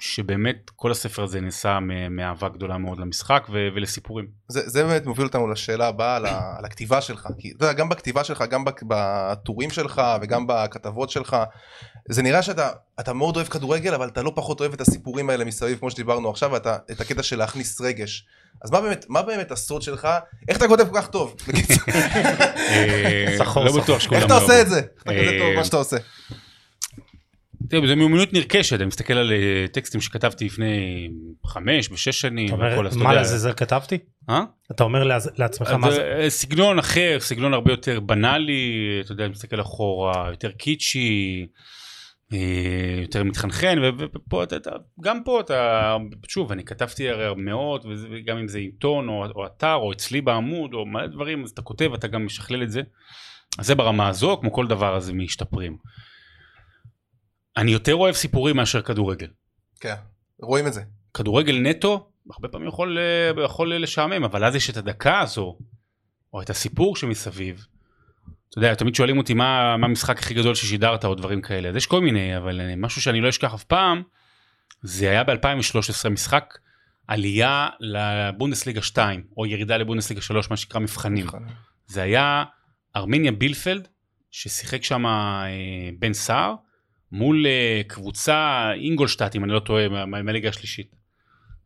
שבאמת כל הספר הזה נעשה מאהבה גדולה מאוד למשחק ו- ולסיפורים. זה, זה באמת מוביל אותנו לשאלה הבאה על, ה, על הכתיבה שלך. כי אתה יודע גם בכתיבה שלך גם בטורים שלך וגם בכתבות שלך זה נראה שאתה אתה מאוד אוהב כדורגל אבל אתה לא פחות אוהב את הסיפורים האלה מסביב כמו שדיברנו עכשיו ואתה את הקטע של להכניס רגש. אז מה באמת מה באמת הסוד שלך? איך אתה כותב כל כך טוב? אה, סחור, לא סחור. בטוח שכולם איך אתה לא עושה. את זה? איך אתה כזה אה, טוב מה שאתה עושה תראה, זו מיומנות נרכשת, אני מסתכל על אה, טקסטים שכתבתי לפני חמש ושש שנים. אתה אומר מה לעזאזל כתבתי אה? אתה אומר לעצמך מה אז, זה אה, סגנון אחר, סגנון הרבה יותר בנאלי, אתה יודע, אני מסתכל אחורה, יותר קיצ'י, אה, יותר מתחנחן, ופה אתה, גם פה אתה, שוב, אני כתבתי הרי מאות, וגם אם זה עיתון או, או אתר או אצלי בעמוד או מלא דברים, אז אתה כותב, אתה גם משכלל את זה. אז זה ברמה הזו, כמו כל דבר אז הם משתפרים. אני יותר אוהב סיפורים מאשר כדורגל. כן רואים את זה כדורגל נטו, הרבה פעמים יכול, אה, יכול לשעמם, אבל אז יש את הדקה הזו, או את הסיפור שמסביב. אתה יודע, תמיד שואלים אותי מה, מה המשחק הכי גדול ששידרת או דברים כאלה, אז יש כל מיני, אבל אה, משהו שאני לא אשכח אף פעם, זה היה ב-2013 משחק עלייה לבונדסליגה 2, או ירידה לבונדסליגה 3, מה שנקרא מבחנים. זה היה ארמניה בילפלד, ששיחק שם אה, בן סער, מול אה, קבוצה אינגולשטט, אם אני לא טועה, מה- מה- מהליגה השלישית.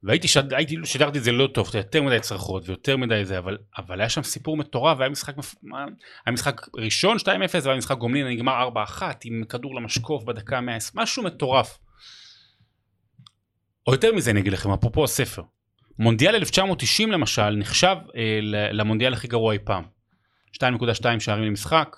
והייתי שד... הייתי, שידרתי את זה לא טוב, יותר מדי צרחות ויותר מדי זה, אבל, אבל היה שם סיפור מטורף, והיה משחק, היה משחק ראשון 2-0, והיה משחק גומלין, נגמר 4-1, עם כדור למשקוף בדקה ה-100, משהו מטורף. או יותר מזה אני אגיד לכם, אפרופו הספר. מונדיאל 1990 למשל נחשב אה, למונדיאל הכי גרוע אי פעם. 2.2 שערים למשחק,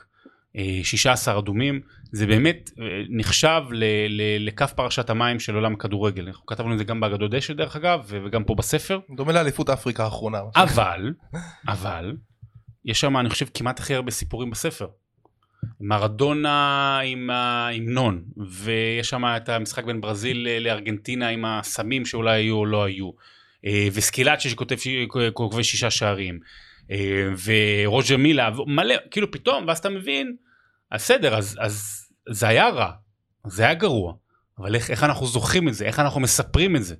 אה, 16 אדומים, זה באמת אה, נחשב ל- ל- לכף פרשת המים של עולם הכדורגל. אנחנו כתבנו את זה גם באגדות דשא דרך אגב, וגם פה בספר. דומה לאליפות אפריקה האחרונה אבל, אבל, יש שם אני חושב כמעט הכי הרבה סיפורים בספר. מרדונה עם ההמנון, ויש שם את המשחק בין ברזיל לארגנטינה עם הסמים שאולי היו או לא היו, אה, וסקילאצ'ה שכותב כוכבי שישה שערים, אה, ורוג'ר מילה, מלא, כאילו פתאום, ואז אתה מבין, בסדר, אז, אז זה היה רע, זה היה גרוע, אבל איך, איך אנחנו זוכרים את זה, איך אנחנו מספרים את זה.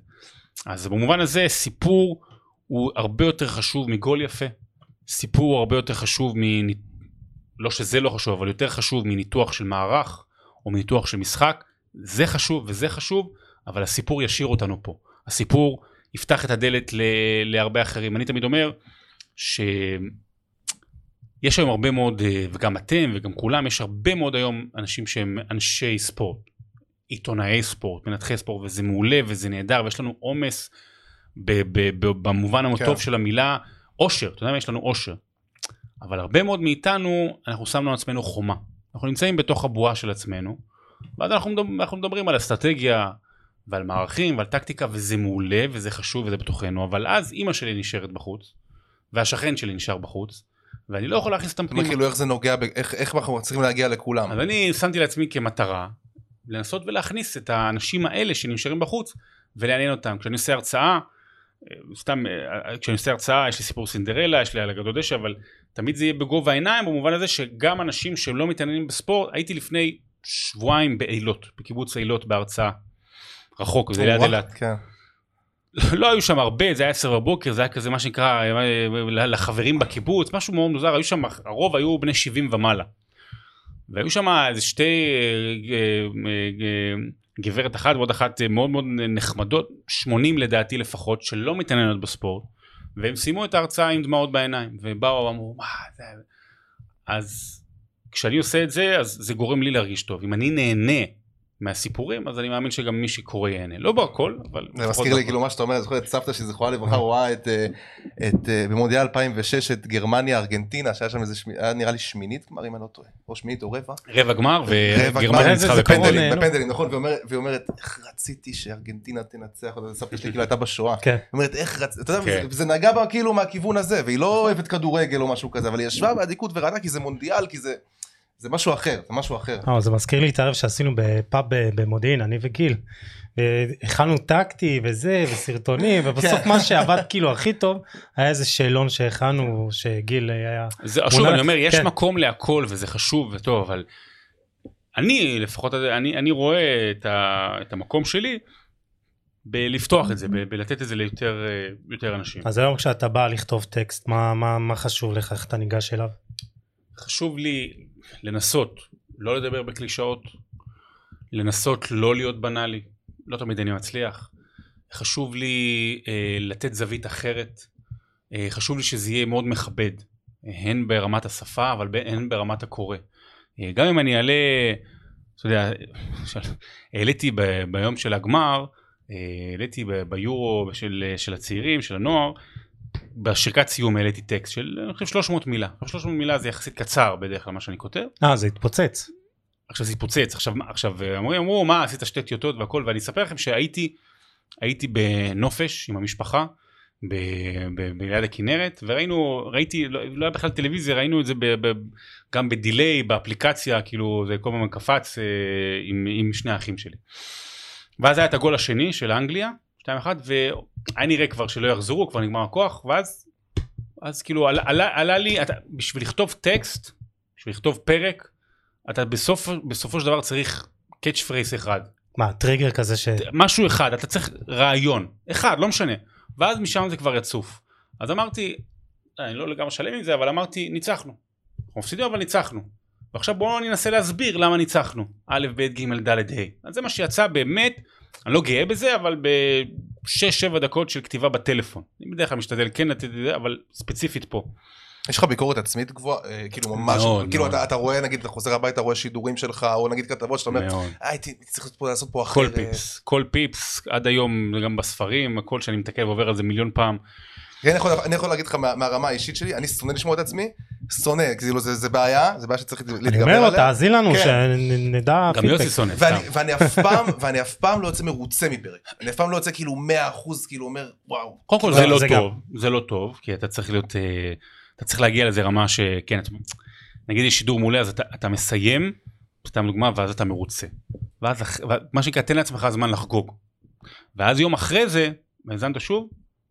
אז במובן הזה סיפור הוא הרבה יותר חשוב מגול יפה, סיפור הוא הרבה יותר חשוב מ... לא שזה לא חשוב, אבל יותר חשוב מניתוח של מערך או מניתוח של משחק, זה חשוב וזה חשוב, אבל הסיפור ישאיר אותנו פה. הסיפור יפתח את הדלת ל... להרבה אחרים. אני תמיד אומר יש היום הרבה מאוד, אה, וגם אתם וגם כולם, יש הרבה מאוד היום אנשים שהם אנשי ספורט, עיתונאי ספורט, מנתחי ספורט, וזה מעולה וזה נהדר, ויש לנו עומס במובן הטוב כן. של המילה אושר, אתה יודע מה? יש לנו אושר. אבל הרבה מאוד מאיתנו, אנחנו שמנו על עצמנו חומה. אנחנו נמצאים בתוך הבועה של עצמנו, ואז אנחנו, מדבר, אנחנו מדברים על אסטרטגיה ועל מערכים ועל טקטיקה, וזה מעולה וזה חשוב וזה בתוכנו, אבל אז אימא שלי נשארת בחוץ, והשכן שלי נשאר בחוץ, ואני לא יכול להכניס אותם פנימה. כאילו איך זה נוגע, איך איך אנחנו צריכים להגיע לכולם. אז אני שמתי לעצמי כמטרה לנסות ולהכניס את האנשים האלה שנשארים בחוץ ולעניין אותם. כשאני עושה הרצאה, אה, סתם, אה, כשאני עושה הרצאה יש לי סיפור סינדרלה, יש לי על הגדול דשא, אבל תמיד זה יהיה בגובה העיניים במובן הזה שגם אנשים שהם לא מתעניינים בספורט, הייתי לפני שבועיים באילות, בקיבוץ אילות בהרצאה. רחוק, זה ליד אילת. כן. לא היו שם הרבה, זה היה עשר בבוקר, זה היה כזה מה שנקרא אה, לחברים בקיבוץ, משהו מאוד מוזר, היו שם, הרוב היו בני 70 ומעלה. והיו שם איזה שתי, אה, אה, גברת אחת ועוד אחת מאוד מאוד נחמדות, 80 לדעתי לפחות, שלא מתעניינות בספורט, והם סיימו את ההרצאה עם דמעות בעיניים, ובאו ואמרו, מה זה... אז כשאני עושה את זה, אז זה גורם לי להרגיש טוב. אם אני נהנה מהסיפורים, אז אני מאמין שגם מי שקורא ייהנה. לא בהכל, אבל... זה מזכיר לי בהכל. כאילו מה שאתה אומר, אני זוכר את סבתא שזכורה לברכה רואה את, אה, את אה, במונדיאל 2006 את גרמניה ארגנטינה שהיה שם איזה היה נראה לי שמינית גמר אם אני לא טועה, או שמינית או רבע. רבע גמר, רבע וגרמניה ניצחה. בפנדלים. בפנדלים, נכון, והיא אומרת- איך רציתי שארגנטינה תנצח, סבתא שלי כאילו הייתה בשואה. כן. היא אומרת, איך רציתי, אתה יודע, כן. זה- זה נגע בה כאילו מהכיוון הזה, והיא לא אוהבת כדורגל או משהו כזה, אבל היא ישבה באדיקות וראתה כי זה מונדיאל, כי זה... זה משהו אחר, זה משהו אחר. אה, זה מזכיר לי את הערב שעשינו בפאב במודיעין, אני וגיל. הכנו טקטי וזה, וסרטונים, ובסוף כן. מה שעבד כאילו הכי טוב, היה איזה שאלון שהכנו, שגיל היה... זה, שוב, אני אומר, יש כן. מקום להכל וזה חשוב וטוב, אבל אני, לפחות, אני, אני רואה את, ה, את המקום שלי בלפתוח את זה, ב- בלתת את זה ליותר אה, יותר אנשים. אז היום כשאתה בא לכתוב טקסט, מה, מה, מה חשוב לך, איך אתה ניגש אליו? חשוב לי לנסות לא לדבר בקלישאות, לנסות לא להיות בנאלי, לא תמיד אני מצליח. חשוב לי אה, לתת זווית אחרת, אה, חשוב לי שזה יהיה מאוד מכבד, אה, הן ברמת השפה אבל הן ברמת הקורא. אה, גם אם אני אעלה, אתה יודע, העליתי ב- ביום של הגמר, אה, העליתי ביורו של, של הצעירים, של הנוער, בשריקת סיום העליתי טקסט של אני חושב 300 מילה. 300 מילה זה יחסית קצר בדרך כלל מה שאני כותב. אה, זה התפוצץ. עכשיו זה התפוצץ עכשיו עכשיו אמרו, אמרו מה עשית שתי טיוטות והכל ואני אספר לכם שהייתי הייתי בנופש עם המשפחה ב, ב, ביד הכנרת וראינו ראיתי לא, לא היה בכלל טלוויזיה ראינו את זה ב, ב, גם בדיליי באפליקציה כאילו זה כל הזמן קפץ אה, עם, עם שני האחים שלי. ואז היה את הגול השני של אנגליה 2-1 והיה נראה כבר שלא יחזרו כבר נגמר הכוח ואז אז כאילו עלה, עלה, עלה לי אתה, בשביל לכתוב טקסט בשביל לכתוב פרק אתה בסוף, בסופו של דבר צריך catch phrase אחד. מה, טריגר כזה ש... משהו אחד, אתה צריך רעיון. אחד, לא משנה. ואז משם זה כבר יצוף. אז אמרתי, אני לא לגמרי שלם עם זה, אבל אמרתי, ניצחנו. אנחנו מפסידים אבל ניצחנו. ועכשיו בואו ננסה להסביר למה ניצחנו. א', ב', ג', ד', ה'. אז זה מה שיצא באמת, אני לא גאה בזה, אבל ב-6-7 דקות של כתיבה בטלפון. אני בדרך כלל משתדל כן לתת את זה, אבל ספציפית פה. יש לך ביקורת עצמית גבוהה, אה, כאילו ממש, מאוד, כאילו מאוד. אתה, אתה רואה נגיד אתה חוזר הביתה רואה שידורים שלך או נגיד כתבות שאתה אומר. אה, הייתי צריך פה- לעשות פה כל אחרת. פיפס, כל פיפס, עד היום, גם בספרים, הכל שאני מתקל ועובר על זה מיליון פעם. כן, אני יכול, אני יכול להגיד לך מה, מהרמה האישית שלי, אני שונא לשמוע את עצמי, שונא, כאילו זה, זה בעיה, זה בעיה שצריך להתגבר אני עליה. אומר לו, תאזין לנו, כן. שנדע גם יוסי שונא, ואני. ואני אף פעם, ואני אף פעם לא יוצא מרוצה מפרק. אני אף פעם לא יוצא כאילו 100% כאילו אומר, וואו. קודם כל זה לא זה גם. טוב, זה לא טוב, כי אתה צריך להיות, אה, אתה צריך להגיע לזה רמה שכן, אתה- נגיד יש שידור מעולה, אז אתה, אתה מסיים, סתם דוגמה, ואז אתה מרוצה. ואז מה שנקרא, תן לעצמך זמן לחגוג. ואז יום אחרי זה, האזנת שוב,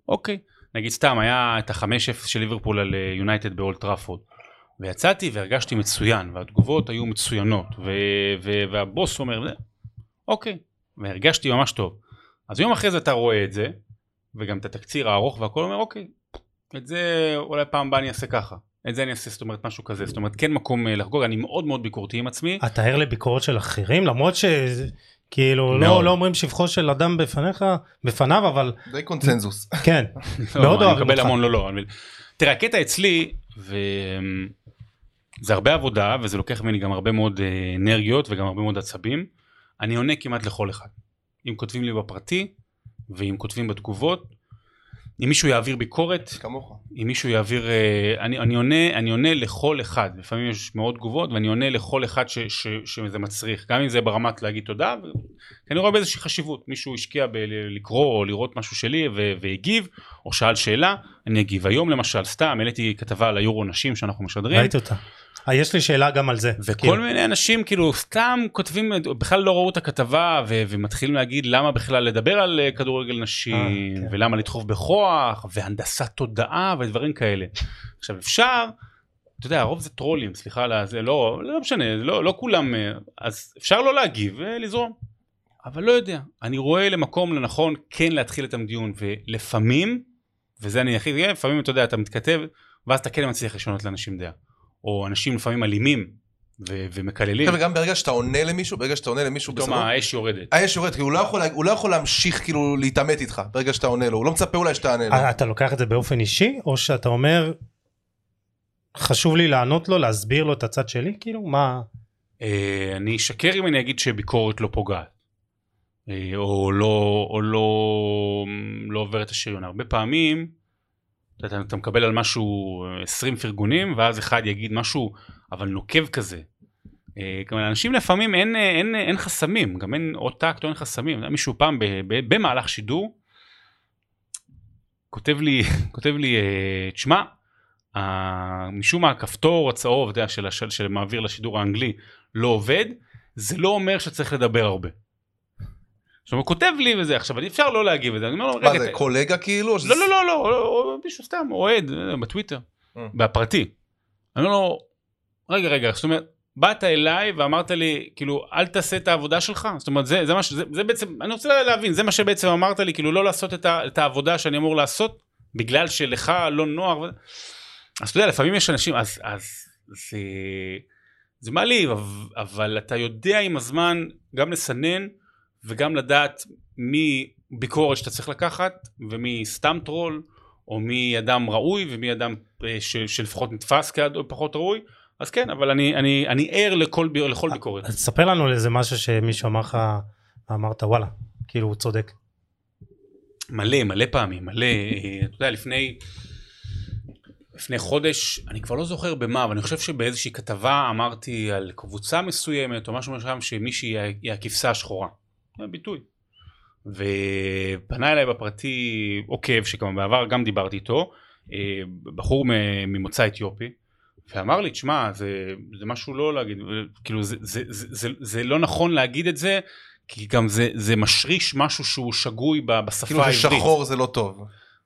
אוקיי. נגיד סתם, היה את ה-5-0 של ליברפול על אה, יונייטד באולד טראפורד. ויצאתי והרגשתי מצוין, והתגובות היו מצוינות, ו- ו- והבוס אומר, "זה, אוקיי, והרגשתי ממש טוב. אז יום אחרי זה אתה רואה את זה, וגם את התקציר הארוך והכל אומר אוקיי, את זה אולי פעם הבאה אני אעשה ככה, את זה אני אעשה זאת אומרת משהו כזה, זאת אומרת כן מקום אה, לחגוג, אני מאוד מאוד ביקורתי עם עצמי, אתה ער לביקורת של אחרים למרות ש... כאילו לא. לא אומרים שבחו של אדם בפניך בפניו אבל די קונצנזוס. כן לא, מאוד אני אוהבים מקבל אותך. המון לא לא, אני... תראה הקטע אצלי, ו... זה הרבה עבודה וזה לוקח ממני גם הרבה מאוד אה, אנרגיות וגם הרבה מאוד עצבים. אני עונה כמעט לכל אחד. אם כותבים לי בפרטי ואם כותבים בתגובות, אם מישהו יעביר ביקורת, כמוך. אם מישהו יעביר, אה, אני, אני, עונה, אני עונה לכל אחד, לפעמים יש מאות תגובות ואני עונה לכל אחד ש, ש, שזה מצריך, גם אם זה ברמת להגיד תודה, ו... כי אני רואה באיזושהי חשיבות, מישהו השקיע בלקרוא או לראות משהו שלי ו, והגיב, או שאל שאלה, אני אגיב. היום למשל, סתם העליתי כתבה על היורו נשים שאנחנו משדרים, ראיתי אותה. אה, יש לי שאלה גם על זה. וכל כאילו, מיני אנשים כאילו סתם כותבים בכלל לא ראו את הכתבה ו- ומתחילים להגיד למה בכלל לדבר על אה, כדורגל נשים אה, כן. ולמה לדחוף בכוח והנדסת תודעה ודברים כאלה. עכשיו אפשר, אתה יודע הרוב זה טרולים סליחה על זה לא לא משנה לא לא כולם אה, אז אפשר לא להגיב ולזרום. אבל לא יודע אני רואה למקום לנכון כן להתחיל את הדיון ולפעמים וזה אני הכי לפעמים אתה יודע אתה מתכתב ואז אתה כן מצליח לשנות לאנשים דעה. או אנשים לפעמים אלימים ו- ומקללים, חבר'ה, גם ברגע שאתה עונה למישהו, ברגע שאתה עונה למישהו פתאום בסדר, האש יורדת. האש יורדת, כי הוא לא יכול- הוא לא יכול להמשיך כאילו להתעמת איתך ברגע שאתה עונה לו, הוא לא מצפה אולי שתענה לו. אה, אתה לוקח את זה באופן אישי, או שאתה אומר, חשוב לי לענות לו, להסביר לו את הצד שלי? כאילו, מה... אה, אני אשקר אם אני אגיד שביקורת לא פוגעת. אה, או לא, או לא, לא עובר את השריון. הרבה פעמים אתה, אתה מקבל על משהו אה, 20 פרגונים ואז אחד יגיד משהו אבל נוקב כזה. אה, כלומר, לאנשים לפעמים אין, אה, אין, אין חסמים, גם אין או טקט אין חסמים. מישהו פעם ב, ב, במהלך שידור כותב לי, כותב לי, אה, תשמע, אה, משום מה הכפתור הצהוב אתה יודע, של, של, של מעביר לשידור האנגלי לא עובד, זה לא אומר שצריך לדבר הרבה. עכשיו הוא כותב לי וזה, עכשיו אפשר לא להגיב את זה, אני אומר לו, מה רגע, זה, קולגה כאילו? שזה- לא לא לא לא, לא, מישהו סתם אוהד אה, בטוויטר, Mm. בפרטי. אני אומר לו, רגע רגע, זאת אומרת, באת אליי ואמרת לי, כאילו, אל תעשה את העבודה שלך, זאת אומרת, זה, זה מה ש... זה, זה בעצם, אני רוצה להבין, זה מה שבעצם אמרת לי, כאילו, לא לעשות את, ה, את העבודה שאני אמור לעשות, בגלל שלך לא נוח. ו... אז אתה יודע, לפעמים יש אנשים, אז, אז זה, זה מעליב, אבל אתה יודע עם הזמן גם לסנן וגם לדעת מי ביקורת שאתה צריך לקחת ומי סתם טרול או מי אדם ראוי ומי אדם אה, ש, שלפחות נתפס כפחות ראוי אז כן אבל אני אני אני ער לכל לכל ביקורת אז תספר לנו על איזה משהו שמישהו אמר לך, אמרת וואלה, כאילו הוא צודק. מלא מלא פעמים מלא אה, אתה יודע לפני לפני חודש אני כבר לא זוכר במה אבל אני חושב שבאיזושהי כתבה אמרתי על קבוצה מסוימת או משהו מסוים שמישהי היא הכבשה השחורה. ביטוי. ופנה אליי בפרטי עוקב שגם בעבר גם דיברתי איתו אה, בחור ממוצא אתיופי ואמר לי תשמע זה, זה משהו לא להגיד כאילו זה, זה, זה, זה, זה לא נכון להגיד את זה כי גם זה, זה משריש משהו שהוא שגוי בשפה כאילו העברית. זה שחור זה לא טוב.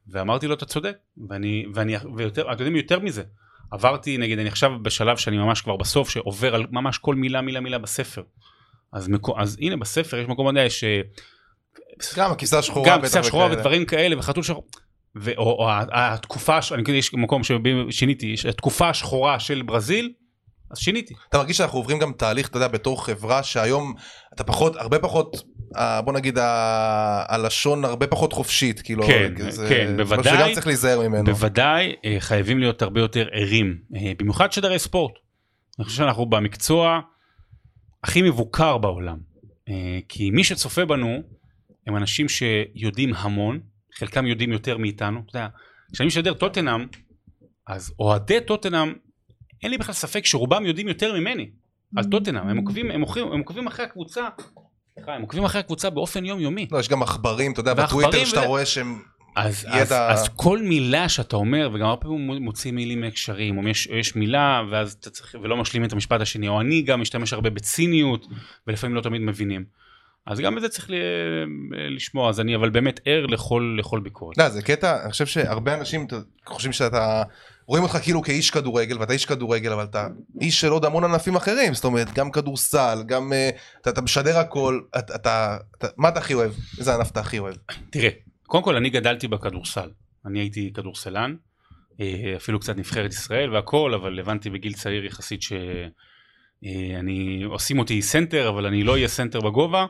ואמרתי לו אתה צודק ואני ואני ויותר אתם יודעים יותר מזה עברתי נגיד אני עכשיו בשלב שאני ממש כבר בסוף שעובר על ממש כל מילה מילה מילה בספר אז, מקו, אז הנה בספר יש מקום מדעי ש... גם הכיסה השחורה גם קצת שחורה. ודברים כאלה וחתול שחור. ו- או, או ה- התקופה, אני כאילו יש מקום ששיניתי, התקופה השחורה של ברזיל, אז שיניתי. אתה מרגיש שאנחנו עוברים גם תהליך, אתה יודע, בתור חברה שהיום אתה פחות, הרבה פחות, בוא נגיד ה- הלשון הרבה פחות חופשית, כאילו, כן, זה- כן, זה בוודאי. משהו שגם צריך להיזהר ממנו. בוודאי אה, חייבים להיות הרבה יותר ערים, אה, במיוחד שדרי ספורט. אני חושב שאנחנו במקצוע הכי מבוקר בעולם, אה, כי מי שצופה בנו הם אנשים שיודעים המון, חלקם יודעים יותר מאיתנו. אתה יודע, כשאני משדר טוטנאם, אז אוהדי טוטנאם, אין לי בכלל ספק שרובם יודעים יותר ממני על טוטנאם, הם עוקבים, הם עוקבים, הם עוקבים אחרי הקבוצה, סליחה, הם עוקבים אחרי הקבוצה באופן יומיומי. לא, יש גם עכברים, אתה יודע, בטוויטר שאתה וזה- רואה שהם... אז, ידע- אז, אז כל מילה שאתה אומר וגם הרבה פעמים מוציא מילים מהקשרים או יש, יש מילה ואז אתה צריך ולא משלים את המשפט השני או אני גם משתמש הרבה בציניות ולפעמים לא תמיד מבינים. אז גם בזה צריך ל- לשמוע אז אני אבל באמת ער לכל לכל ביקורת. לא, זה קטע, אני חושב שהרבה אנשים חושבים שאתה... רואים אותך כאילו כאיש כדורגל, ואתה איש כדורגל, אבל אתה איש של עוד המון ענפים אחרים, זאת אומרת, גם כדורסל, גם... אה, אתה, אתה משדר הכל, אתה, אתה, אתה... מה אתה הכי אוהב? איזה ענף אתה הכי אוהב? תראה קודם כל אני גדלתי בכדורסל אני הייתי כדורסלן אה, אפילו קצת נבחרת ישראל והכל אבל הבנתי בגיל צעיר יחסית שאני עושים אותי סנטר אבל אני לא אהיה סנטר בגובה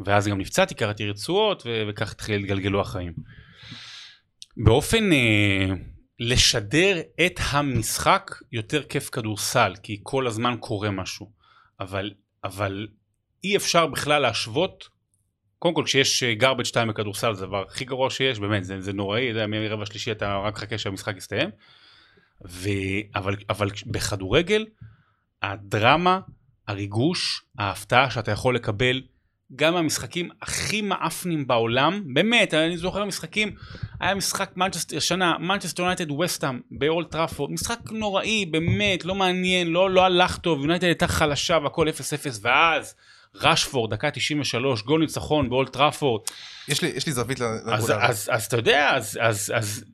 ואז גם נפצעתי קראתי רצועות וכך התחיל להתגלגלו החיים. באופן אה, לשדר את המשחק יותר כיף כדורסל, כי כל הזמן קורה משהו. אבל, אבל אי אפשר בכלל להשוות, קודם כל כשיש garbage time בכדורסל זה הדבר הכי גרוע שיש, באמת, זה, זה נוראי, זה מרבע שלישי אתה רק חכה שהמשחק יסתיים. ו... אבל, אבל בכדורגל, הדרמה, הריגוש, ההפתעה שאתה יכול לקבל גם מהמשחקים הכי מעפנים בעולם, באמת, אני זוכר משחקים, היה משחק מנצ'סטר, שנה, מנצ'סטר יונייטד ווסטהאם באולד טראפורד, משחק נוראי, באמת, לא מעניין, לא, לא הלך טוב, יונייטד הייתה חלשה והכל 0-0, ואז רשפורד, דקה 93, גול ניצחון באולד טראפורד. יש לי, יש לי זווית לנקודה אז. אז, אז אתה יודע, אז, אז, אז,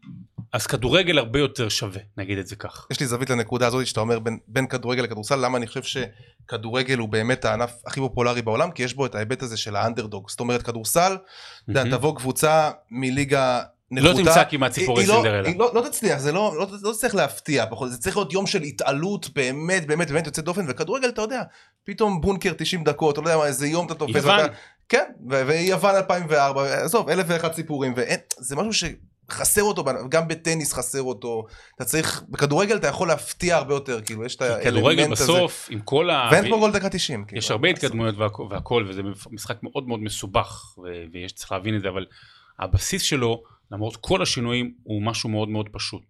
אז כדורגל הרבה יותר שווה, נגיד את זה כך. יש לי זווית לנקודה הזאת שאתה אומר בין, בין כדורגל לכדורסל, למה אני חושב שכדורגל הוא באמת הענף הכי פופולרי בעולם, כי יש בו את ההיבט הזה של האנדרדוג. זאת אומרת, כדורסל, אתה יודע, מהמם. תבוא קבוצה מליגה נחותה. לא תמצא כמעט לא- סינדרלה. היא לא, לא תצליח, זה לא, לא, לא תצליח להפתיע, פחות, זה צריך להיות יום של התעלות באמת, באמת, באמת יוצא דופן, וכדורגל, אתה יודע, פתאום בונקר 90 דקות, אתה לא יודע מה, איזה יום אתה תופס. יוון. כן, ויוון 2004, עזוב, אלף ואחד סיפורים, וזה משהו שחסר אותו, גם בטניס חסר אותו, אתה צריך, בכדורגל אתה יכול להפתיע הרבה יותר, כאילו, יש את כדורגל האלמנט הזה. בסוף, עם כל ה... ואין פה גול דקה 90. כאילו. יש הרבה התקדמויות והכל, וזה משחק מאוד מאוד מסובך ויש צריך להבין את זה אבל הבסיס שלו למרות כל השינויים הוא משהו מאוד מאוד פשוט.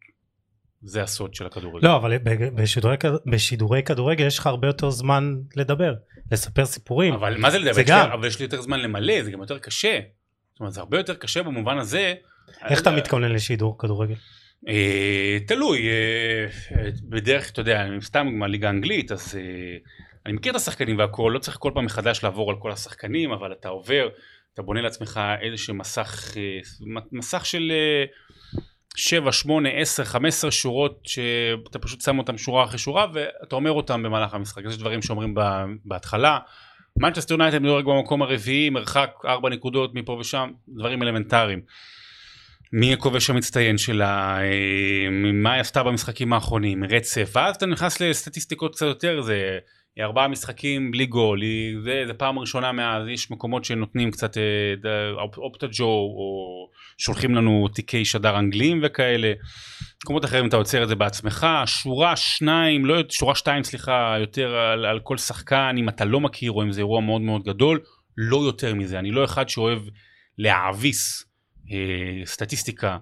זה הסוד של הכדורגל. לא, אבל בשידורי, בשידורי כדורגל יש לך הרבה יותר זמן לדבר, לספר סיפורים. אבל מה זה לדבר? זה יש לי- גם. אבל יש לי יותר זמן למלא זה גם יותר קשה. זאת אומרת זה הרבה יותר קשה במובן הזה. איך אתה מתכונן לשידור כדורגל? אה, תלוי, אה, אה, בדרך, אתה יודע, אני סתם מהליגה האנגלית, אז אה, אני מכיר את השחקנים והכל, לא צריך כל פעם מחדש לעבור על כל השחקנים, אבל אתה עובר, אתה בונה לעצמך איזשהו מסך, אה, מסך של אה, 7, 8, 10, 15 שורות, שאתה פשוט שם אותם שורה אחרי שורה, ואתה אומר אותם במהלך המשחק. יש דברים שאומרים בהתחלה. מנצ'סטר יונייטד מדורג במקום הרביעי, מרחק 4 נקודות מפה ושם, דברים אלמנטריים. מי הכובש המצטיין שלה, אה, מה היא עשתה במשחקים האחרונים, רצף, ואז אתה נכנס לסטטיסטיקות קצת יותר, זה ארבעה משחקים בלי גול, היא- זה, זה פעם ראשונה מאז, יש מקומות שנותנים קצת אה, אופטה ג'ו, או שולחים לנו תיקי שדר אנגליים וכאלה, מקומות אחרים אתה עוצר את זה בעצמך, שורה שניים, לא, שורה שתיים סליחה, יותר על, על כל שחקן, אם אתה לא מכיר או אם זה אירוע מאוד מאוד גדול, לא יותר מזה, אני לא אחד שאוהב להעביס. אה, סטטיסטיקה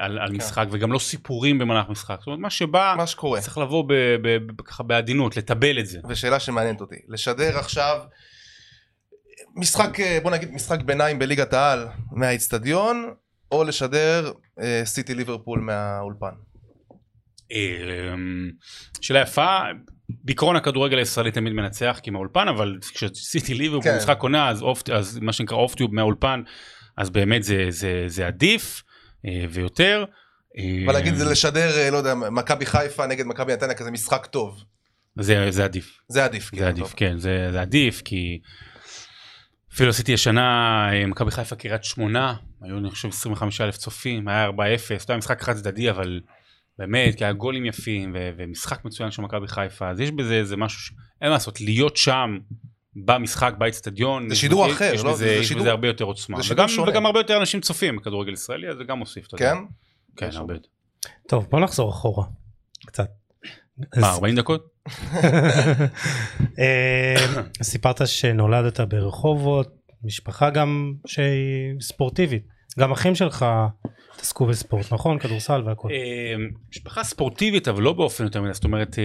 על, על כן. משחק וגם לא סיפורים במהלך משחק. זאת אומרת מה שבא מה שקורה. צריך לבוא ב, ב, ב, ככה בעדינות, לטבל את זה. ושאלה שמעניינת אותי, לשדר עכשיו משחק, אה, בוא נגיד משחק ביניים בליגת העל מהאיצטדיון, או לשדר אה, סיטי ליברפול מהאולפן. אה, שאלה יפה, בעיקרון הכדורגל הישראלי תמיד מנצח כי מהאולפן, אבל כשעשיתי ליברפול כן. משחק עונה אז, אז מה שנקרא אוף טיוב מהאולפן, אז באמת זה, זה, זה עדיף אה, ויותר. אה, אבל להגיד זה לשדר, אה, לא יודע, מכבי חיפה נגד מכבי נתניה כזה משחק טוב, זה, זה עדיף. זה עדיף. כאילו, זה עדיף, טוב. כן, זה, זה עדיף, כי אפילו עשיתי השנה, אה, מכבי חיפה קריית שמונה, היו אני חושב 25 אלף צופים, היה 4-0, זה היה משחק חד צדדי, אבל באמת, כי היה גולים יפים, ו- ומשחק מצוין של מכבי חיפה, אז יש בזה איזה משהו, ש... אין מה לעשות, להיות שם במשחק באצטדיון, זה יש שידור בזה- אחר, יש לא? בזה, זה יש שידור- בזה הרבה יותר עוצמה, וגם, שונה. וגם הרבה יותר אנשים צופים בכדורגל ישראלי, אז זה גם מוסיף. כן? כן, יש הרבה יותר. טוב, בוא נחזור אחורה. קצת. מה, אז- 40 דקות? אה, סיפרת שנולדת ברחובות, משפחה גם שהיא ספורטיבית. גם אחים שלך התעסקו בספורט, נכון? כדורסל והכל. אה, משפחה ספורטיבית אבל לא באופן יותר מדי זאת אומרת אה,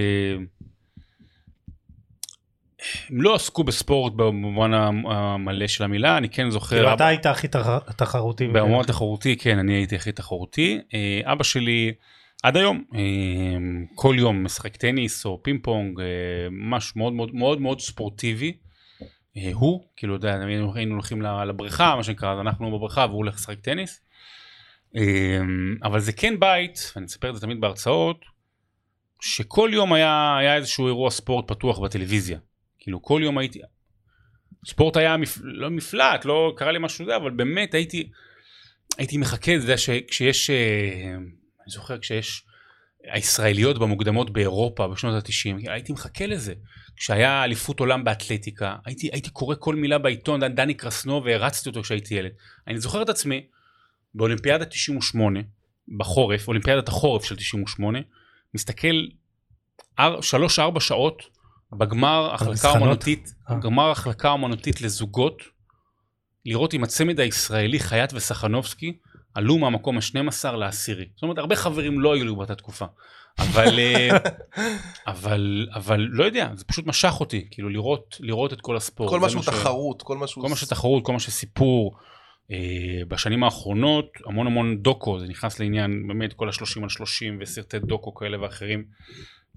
הם לא עסקו בספורט במובן המלא של המילה אני כן זוכר כאילו אתה היית הכי תח- תחרותי. במובן התחרותי כן אני הייתי הכי תחרותי אה, אבא שלי עד היום אה, כל יום משחק טניס או פינג פונג אה, ממש מאוד מאוד מאוד מאוד ספורטיבי. הוא כאילו אתה יודע היינו הולכים לבריכה מה שנקרא אז אנחנו בבריכה והוא הולך לשחק טניס. אבל זה כן בית ואני אספר את זה תמיד בהרצאות שכל יום היה היה איזשהו אירוע ספורט פתוח בטלוויזיה כאילו כל יום הייתי ספורט היה מפ... לא מפלט לא קרה לי משהו זה אבל באמת הייתי הייתי מחכה יודע שכשיש אה, אני זוכר כשיש הישראליות במוקדמות באירופה בשנות ה-90 הייתי מחכה לזה. כשהיה אליפות עולם באתלטיקה הייתי הייתי קורא כל מילה בעיתון דני קרסנוב והרצתי אותו כשהייתי ילד. אני זוכר את עצמי באולימפיאדה 98 בחורף, אולימפיאדת החורף של 98, מסתכל 3-4 שעות בגמר החלקה המסחנות? האומנותית, אה. גמר החלקה האומנותית לזוגות, לראות אם הצמד הישראלי חייט וסחנובסקי עלו מהמקום ה-12 לעשירי. זאת אומרת, הרבה חברים לא היו לי באותה תקופה. אבל, אה, אבל, אבל לא יודע, זה פשוט משך אותי, כאילו לראות, לראות את כל הספורט. כל מה שהוא ש- תחרות, כל מה שהוא... כל מה שתחרות, כל מה שסיפור. אה, בשנים האחרונות המון המון דוקו, זה נכנס לעניין באמת כל ה-30 על 30 וסרטי דוקו כאלה ואחרים.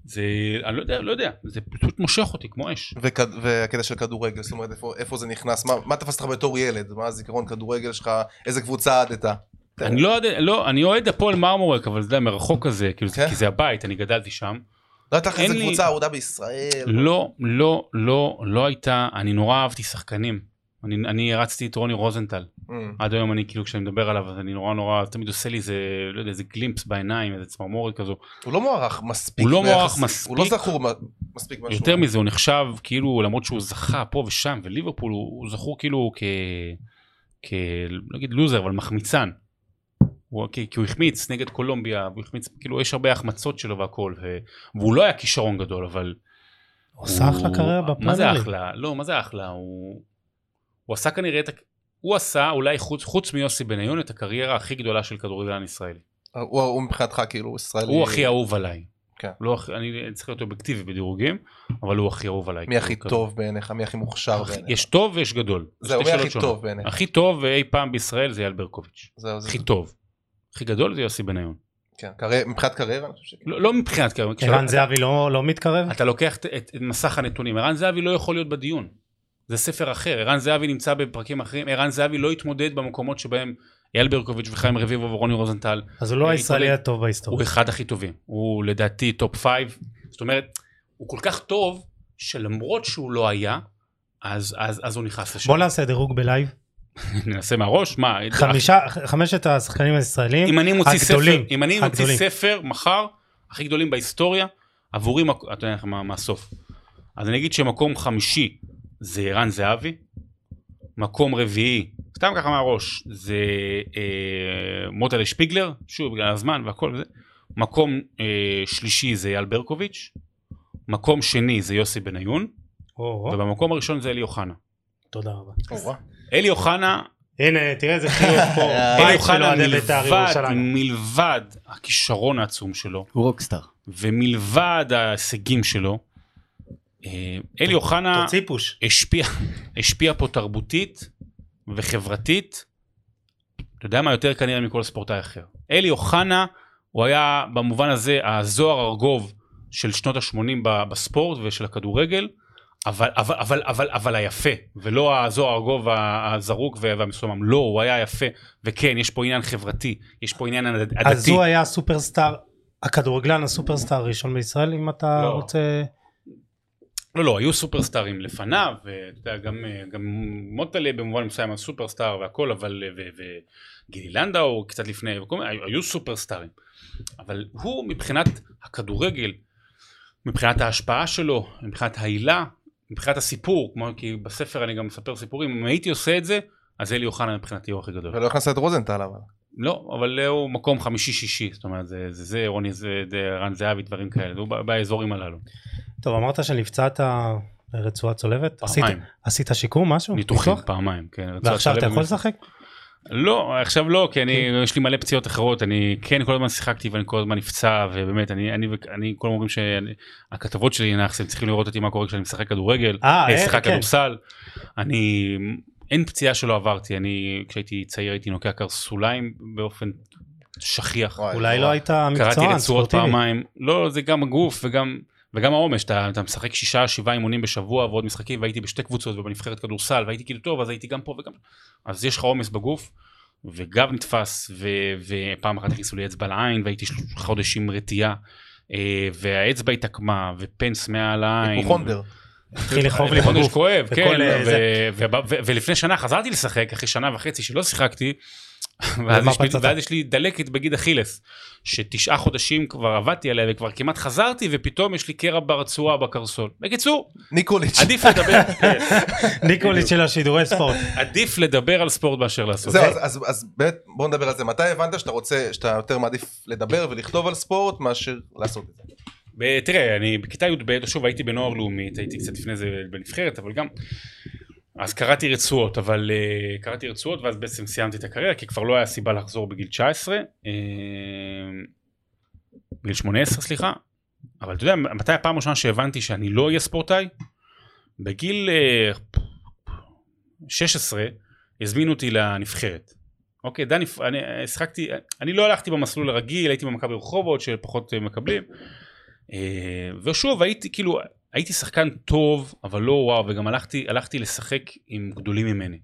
זה, אני לא יודע, לא יודע, זה פשוט מושך אותי כמו אש. וכד- והקטע של כדורגל, זאת אומרת איפה, איפה זה נכנס, מה, מה תפס אותך בתור ילד, מה הזיכרון כדורגל שלך, איזה קבוצה עדת? אני לא יודע, לא, אני אוהד הפועל מרמורק, אבל אתה יודע, מרחוק כזה, כאילו, זה- כן. כי זה הבית, אני גדלתי שם. לא הייתה לך איזה לי- קבוצה אהודה בישראל? לא, לא, לא, לא הייתה, אני נורא אהבתי שחקנים. אני, אני הרצתי את רוני רוזנטל. Mm. עד היום אני כאילו כשאני מדבר עליו אז אני נורא נורא תמיד עושה לי איזה לא יודע איזה גלימפס בעיניים איזה צמרמורת כזו הוא לא מוערך מספיק. הוא לא מוערך הוא לא מספיק. זכור מספיק משהו. יותר מזה הוא נחשב כאילו למרות שהוא זכה פה ושם וליברפול הוא, הוא זכור כאילו כ... כ... לא אגיד לוזר אבל מחמיצן. הוא, כי, כי הוא החמיץ נגד קולומביה הוא החמיץ כאילו יש הרבה החמצות שלו והכל ו... והוא לא היה כישרון גדול אבל הוא עושה אחלה קריירה מה זה. אחלה לא מה זה אחלה הוא, הוא עשה כנראה את ה... הוא עשה אולי חוץ, חוץ מיוסי בניון את הקריירה הכי גדולה של כדורגלן ישראלי. הוא, הוא מבחינתך כאילו ישראלי. הוא הכי אהוב עליי. כן. לא, אני צריך להיות אובייקטיבי בדירוגים, אבל הוא הכי אהוב עליי. מי הכי כאילו, טוב בעיניך? מי הכי מוכשר הכי- בעיניך? יש טוב ויש גדול. זהו, מי הכי. טוב בעיניך? הכי טוב אי פעם בישראל זה אייל ברקוביץ'. זהו, זה- הכי טוב. הכי גדול זה יוסי בניון. כן, קרי- מבחינת קריירה אני חושב שכן. לא לא מבחינת קריירה. ערן זהבי לא לא מתקרב? אתה לוקח את, את, את מסך הנתונים, ערן זהבי לא יכול להיות בדיון. זה ספר אחר, ערן זהבי נמצא בפרקים אחרים, ערן זהבי לא התמודד במקומות שבהם אייל ברקוביץ' וחיים רביבו ורוני רוזנטל אז הוא לא אה, הישראלי. הטוב הוא בהיסטוריה. אחד הכי טובים. הוא לדעתי top five. זאת אומרת, הוא כל כך טוב, שלמרות שהוא לא היה, אז, אז, אז הוא נכנס לשם. בוא נעשה דירוג בלייב. ננסה מהראש, מה? חמישה, חמשת השחקנים הישראלים. אם אני מוציא הגדולים, ספר, אם אני מוציא הגדולים. ספר מחר, הכי גדולים בהיסטוריה, עבורי, אתה יודע מה, מהסוף. אז אני אגיד שמקום חמישי זה ערן זהבי, מקום רביעי, סתם ככה מהראש, זה אה, מוטלה שפיגלר, שוב בגלל הזמן והכל וזה, מקום אה, שלישי זה אייל ברקוביץ', מקום שני זה יוסי בניון, ובמקום הראשון זה אלי אוחנה. תודה רבה. או, אלי אוחנה הנה, תראה איזה חיוך פה. אלי בית של אוחנה אוהדי בית"ר מלבד, ירושלים. מלבד הכישרון העצום שלו, הוא רוקסטאר. ומלבד ההישגים שלו, אה, אלי אוחנה. השפיע, השפיע פה תרבותית וחברתית, אתה יודע מה יותר כנראה מכל ספורטאי אחר. אלי אוחנה הוא היה במובן הזה הזוהר ארגוב של שנות ה-80 בספורט ושל הכדורגל, אבל, אבל, אבל, אבל, אבל היפה, ולא הזוהר ארגוב הזרוק וה- והמסומם, לא, הוא היה יפה, וכן, יש פה עניין חברתי, יש פה עניין עדתי. אז הוא היה הסופרסטאר, הכדורגלן הסופרסטאר הראשון בישראל, אם אתה לא. רוצה... לא, לא, היו סופרסטארים לפניו, ואתה יודע, גם, אה, גם מוטלה במובן מסוים היה סופרסטאר והכל, אבל, אה, וגילי לנדאו קצת לפני, וכל, היו, היו סופרסטארים. אבל הוא מבחינת הכדורגל, מבחינת ההשפעה שלו, מבחינת העילה, מבחינת הסיפור, כמו כי בספר אני גם מספר סיפורים, אם הייתי עושה את זה, אז אלי אוחנה מבחינתי הוא הכי גדול. ולא הכנסת רוזנטל אבל. לא, אבל הוא מקום חמישי-שישי, זאת אומרת, זה זה, זה רוני, זה, זה רן זהבי, דברים כאלה, הוא באזורים הללו. טוב, אמרת שנפצעת ברצועה צולבת? עשית- פעמיים. עשית שיקום, משהו? ניתוחים ניתוח? פעמיים, כן. ועכשיו אתה יכול. לשחק? לא, עכשיו לא, כי אני, יש לי מלא פציעות אחרות, אני כן כל הזמן שיחקתי ואני כל הזמן נפצע, ובאמת, אני, אני, אני כל הזמן אומרים שהכתבות שלי, אנחנו צריכים לראות אותי מה קורה כשאני משחק כדורגל, אה, אה, אה, כן. כדורסל, אני, אין פציעה שלא עברתי, אני, כשהייתי צעיר הייתי נוקע קרסוליים באופן שכיח, וואי, אולי לא. היית קראתי מקצוען, רצועות ספורטיבי. פעמיים, לא, זה גם הגוף וגם... וגם העומס, אתה, אתה משחק שישה, שבעה אימונים בשבוע ועוד משחקים, והייתי בשתי קבוצות ובנבחרת כדורסל, והייתי כאילו טוב, אז הייתי גם פה וגם... אז יש לך עומס בגוף, וגב נתפס, ו, ופעם אחת הכניסו לי אצבע לעין, והייתי חודש עם רתיעה, אה, והאצבע התעקמה, ופנס מעל העין. היפוכונדר. התחיל לכאוב לי חודש בגוף. כואב, כן, אה, ו- זה. ו- ו- ולפני שנה חזרתי לשחק, אחרי שנה וחצי שלא שיחקתי, ואז יש, לי, דלקת בגיד אכילס, שתשעה חודשים כבר עבדתי עליה וכבר כמעט חזרתי ופתאום יש לי קרע ברצועה בקרסול. בקיצור, ניקוליץ'. עדיף לדבר, כן, ניקוליץ' של השידורי ספורט. עדיף לדבר על ספורט מאשר לעשות. זהו, אז, אז, אז באמת בוא נדבר על זה. מתי הבנת שאתה רוצה, שאתה יותר מעדיף לדבר ולכתוב על ספורט מאשר לעשות את זה? תראה, אני בכיתה י"ב, שוב הייתי בנוער לאומית, הייתי קצת לפני זה בנבחרת, אבל גם... אז קראתי רצועות, אבל uh, קראתי רצועות ואז בעצם סיימתי את הקריירה, כי כבר לא היה סיבה לחזור בגיל 19, uh, בגיל 18 סליחה, אבל אתה יודע, מתי הפעם הראשונה שהבנתי שאני לא אהיה ספורטאי? בגיל uh, 16 הזמינו אותי לנבחרת. אוקיי, דני, אני אה, שיחקתי, אני לא הלכתי במסלול הרגיל, הייתי במכבי רחובות שפחות אה, מקבלים. אה, ושוב, הייתי כאילו, הייתי שחקן טוב, אבל לא וואו, וגם הלכתי, הלכתי לשחק עם גדולים ממני.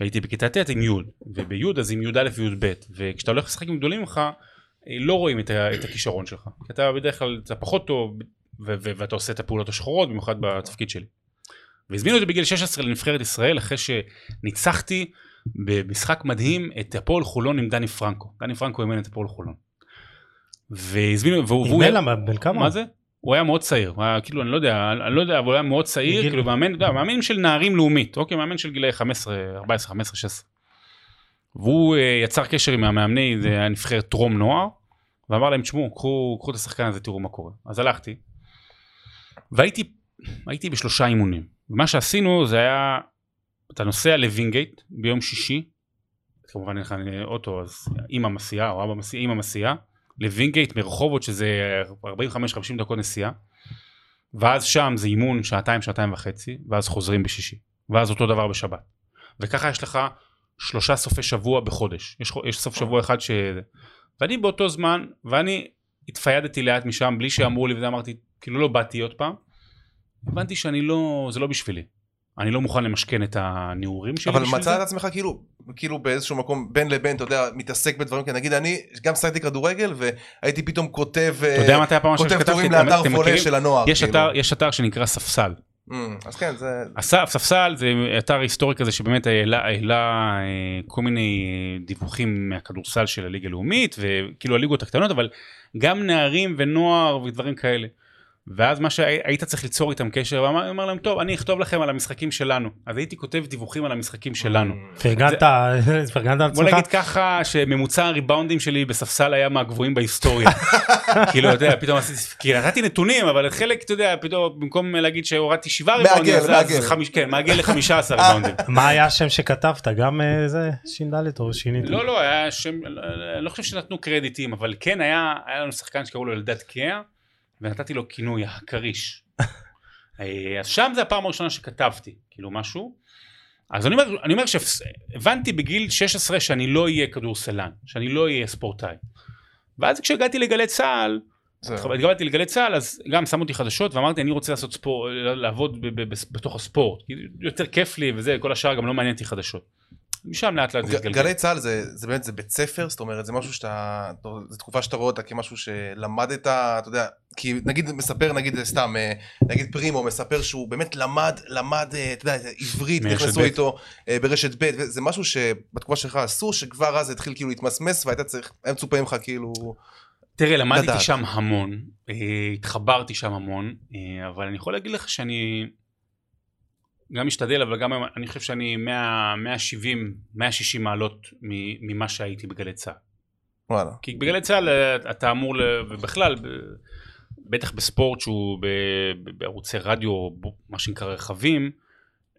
הייתי בכיתה ט' עם י', ובי' אז עם י"א וי"ב, וכשאתה הולך לשחק עם גדולים ממך, אה, לא רואים את, את הכישרון שלך. כי אתה בדרך כלל, אתה פחות טוב, ו- ו- ואתה עושה את הפעולות השחורות, במיוחד בתפקיד שלי. והזמינו אותי בגיל 16 לנבחרת ישראל, אחרי שניצחתי במשחק מדהים את הפועל חולון עם דני פרנקו. דני פרנקו אימן את הפועל חולון. והזמינו, והוא... בן כמה? מה זה? הוא היה מאוד צעיר, הוא היה כאילו אני לא יודע, אני לא יודע, אבל הוא היה מאוד צעיר, בגיל- כאילו מאמן, יודע, מאמן של נערים לאומית, אוקיי, מאמן של גילאי 15, 14, 15, 16. והוא אה, יצר קשר עם המאמני, זה היה נבחרת טרום נוער, ואמר להם, תשמעו, קחו, קחו את השחקן הזה, תראו מה קורה. אז הלכתי, והייתי הייתי בשלושה אימונים. ומה שעשינו זה היה, אתה נוסע לווינגייט ביום שישי, כמובן אין לך אוטו, אז אמא מסיעה, או אבא מסיעה, אמא מסיעה, לווינגייט מרחובות שזה 45-50 דקות נסיעה, ואז שם זה אימון שעתיים, שעתיים וחצי, ואז חוזרים בשישי, ואז אותו דבר בשבת. וככה יש לך שלושה סופי שבוע בחודש, יש, יש סוף שבוע אחד ש... ואני באותו זמן, ואני התפיידתי לאט משם בלי שאמרו לי וזה אמרתי, כאילו לא באתי עוד פעם, הבנתי שאני לא, זה לא בשבילי. אני לא מוכן למשכן את הנעורים שלי אבל מצא. את עצמך כאילו, כאילו באיזשהו מקום בין לבין, אתה יודע, מתעסק בדברים כאלה. נגיד אני גם שחקתי כדורגל והייתי פתאום כותב, אתה יודע מתי הפעם הראשונה כותב? טורים לאתר פולה? של הנוער. יש כאילו. אתר, יש אתר שנקרא ספסל. Mm, אז כן, זה... אסף, ספסל זה אתר היסטורי כזה שבאמת העלה, העלה אה, כל מיני אה, דיווחים מהכדורסל של הליגה הלאומית וכאילו הליגות הקטנות אבל גם נערים ונוער ודברים כאלה. ואז מה שהיית צריך ליצור איתם קשר ואמר אמר להם טוב אני אכתוב לכם על המשחקים שלנו אז הייתי כותב דיווחים על המשחקים שלנו. פרגנת, פרגנת על בוא עצמך? נגיד ככה שממוצע הריבאונדים שלי בספסל היה מהגבוהים בהיסטוריה. כאילו אתה יודע פתאום עשיתי כי נתתי נתונים אבל חלק אתה יודע פתאום במקום להגיד שהורדתי שבעה ריבאונדים אז-. חמיש- כן מעגל לחמישה עשר ריבאונדים. מה היה השם שכתבת? גם אה, זה ש"ד או שינית? לא לא היה שם לא- לא חושב שנתנו קרדיטים אבל כן היה היה לנו שחקן שקראו לו אלדד קאה ונתתי לו כינוי הכריש. אה, אז שם זה הפעם הראשונה שכתבתי כאילו משהו. אז אני אומר, אני אומר שהבנתי בגיל 16 שאני לא אהיה כדורסלן, שאני לא אהיה ספורטאי. ואז כשהגעתי לגלי צה"ל. הגעתי לגלי צה"ל אז גם שמו אותי חדשות ואמרתי אני רוצה לעשות ספורט, לעבוד ב- ב- ב- בתוך הספורט, יותר כיף לי וזה, כל השאר גם לא מעניין אותי חדשות. משם לאט לאט זה התגלגל. גלי צה"ל זה, זה באמת זה בית ספר זאת אומרת זה משהו שאתה זו תקופה שאתה רואה אותה כמשהו שלמדת אתה יודע כי נגיד מספר נגיד סתם אה, נגיד פרימו מספר שהוא באמת למד למד אה, אתה יודע עברית נכנסו ב'. איתו אה, ברשת ב' וזה משהו שבתקופה שלך עשו שכבר אז התחיל כאילו להתמסמס והיית צריך היה מצופה ממך כאילו תראה, למדתי לדעת. שם המון, התחברתי שם המון, אבל אני יכול להגיד לך שאני גם משתדל, אבל גם אני חושב שאני 100, 170, 160 מעלות ממה שהייתי בגלי צה"ל. וואלה כי בגלי צה"ל אה, אתה אמור, ובכלל, בטח בספורט שהוא בערוצי רדיו, מה שנקרא רכבים,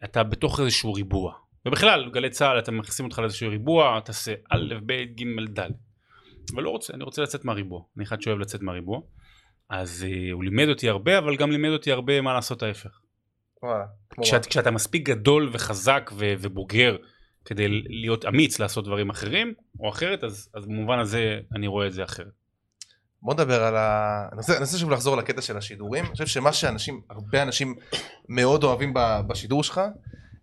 אתה בתוך איזשהו ריבוע. ובכלל, גלי צה"ל, אתה מכניסים אותך לאיזשהו ריבוע, תעשה א', ב', ג', ד'. אבל לא רוצה, אני רוצה לצאת מהריבוע. אני אחד שאוהב לצאת מהריבוע. אז אה, הוא לימד אותי הרבה, אבל גם לימד אותי הרבה מה לעשות ההפך. כשאת, כשאתה מספיק גדול וחזק ו, ובוגר כדי להיות אמיץ לעשות דברים אחרים, או אחרת, אז, אז במובן הזה אני רואה את זה אחרת. בוא נדבר על ה... אני רוצה, אני רוצה שוב לחזור לקטע של השידורים. אני חושב שמה שאנשים, הרבה אנשים מאוד אוהבים ב- בשידור שלך,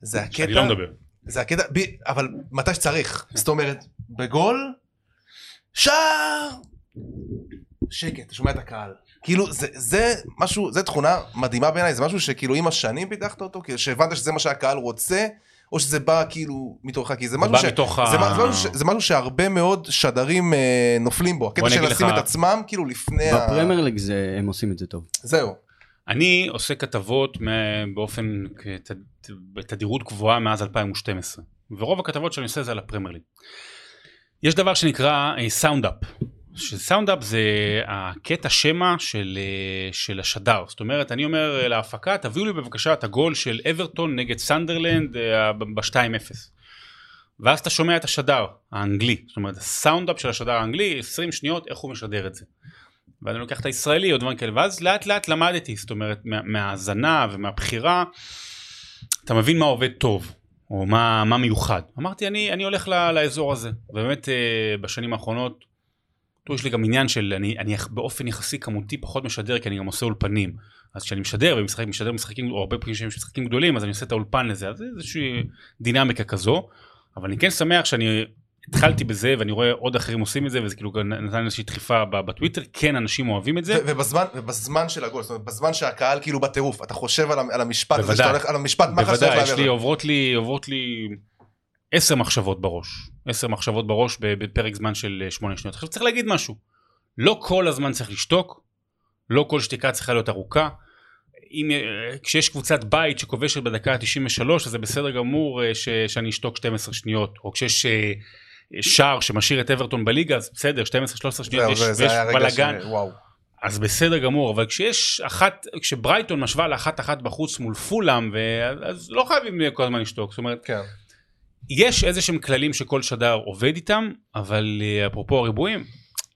זה הקטע... אני לא מדבר. זה הקטע, ב... אבל מתי שצריך. זאת אומרת, בגול, שער, שקט, אתה שומע את הקהל. כאילו, זה, זה משהו, זה תכונה מדהימה בעיניי, זה משהו שכאילו עם השנים פיתחת אותו, כאילו שהבנת שזה מה שהקהל רוצה, או שזה בא כאילו מתורך, כי זה משהו ש... מתוך זה, ה- מה- זה, משהו ש... זה משהו שהרבה מאוד שדרים אה, נופלים בו, הקטע של לשים לך- את עצמם כאילו לפני ה... בפרמייר ליג זה- הם עושים את זה טוב. זהו. אני עושה כתבות באופן, כת- בתדירות גבוהה מאז 2012, ורוב הכתבות שאני עושה זה על הפרמייר ליג. יש דבר שנקרא sound up, ש sound up זה הקטע שמע של, אה, של השדר, זאת אומרת אני אומר אה, להפקה תביאו לי בבקשה את הגול של אברטון נגד סנדרלנד אה, ב-2-0. ואז אתה שומע את השדר האנגלי, זאת אומרת ה sound up של השדר האנגלי 20 שניות איך הוא משדר את זה. ואני לוקח את הישראלי או דברים כאלה. ואז לאט לאט למדתי זאת אומרת מה- מההאזנה ומהבחירה אתה מבין מה עובד טוב או מה, מה מיוחד. אמרתי אני, אני הולך לאזור הזה ובאמת בשנים האחרונות תראו, יש לי גם עניין של אני, אני באופן יחסי כמותי פחות משדר כי אני גם עושה אולפנים אז כשאני משדר ומשחק משדר משחקים או הרבה פעמים שיש משחקים גדולים אז אני עושה את האולפן לזה אז זה איזושהי דינמיקה כזו אבל אני כן שמח שאני התחלתי בזה ואני רואה עוד אחרים עושים את זה וזה כאילו נתן איזושהי דחיפה בטוויטר כן אנשים אוהבים את זה ובזמן, ובזמן של הגול, זאת אומרת, בזמן שהקהל כאילו בטירוף, אתה חושב על, על המשפט הזה, בוודאי. שאתה הולך על המשפט, מה חשבת בוודאי, יש? לי, עוברות לי, עוברות לי עשר מחשבות בראש. עשר מחשבות בראש בפרק זמן של אה, שמונה שניות. עכשיו צריך להגיד משהו. לא כל הזמן צריך לשתוק, לא כל שתיקה צריכה להיות ארוכה. אם, אה, כשיש קבוצת בית שכובשת בדקה ה-93 אז זה בסדר גמור אה, ש, שאני אשתוק 12 שניות. או כשיש שער שמשאיר את אברטון בליגה אז בסדר 12-13 שניות יש, זה, היה רגע בלאגן. אז בסדר גמור, אבל כשיש אחת, כשברייטון משווה לאחת אחת בחוץ מול פולאם. אז לא חייבים כל הזמן לשתוק, זאת אומרת, כן. יש איזה שהם כללים שכל שדר עובד איתם, אבל אה, אפרופו הריבועים,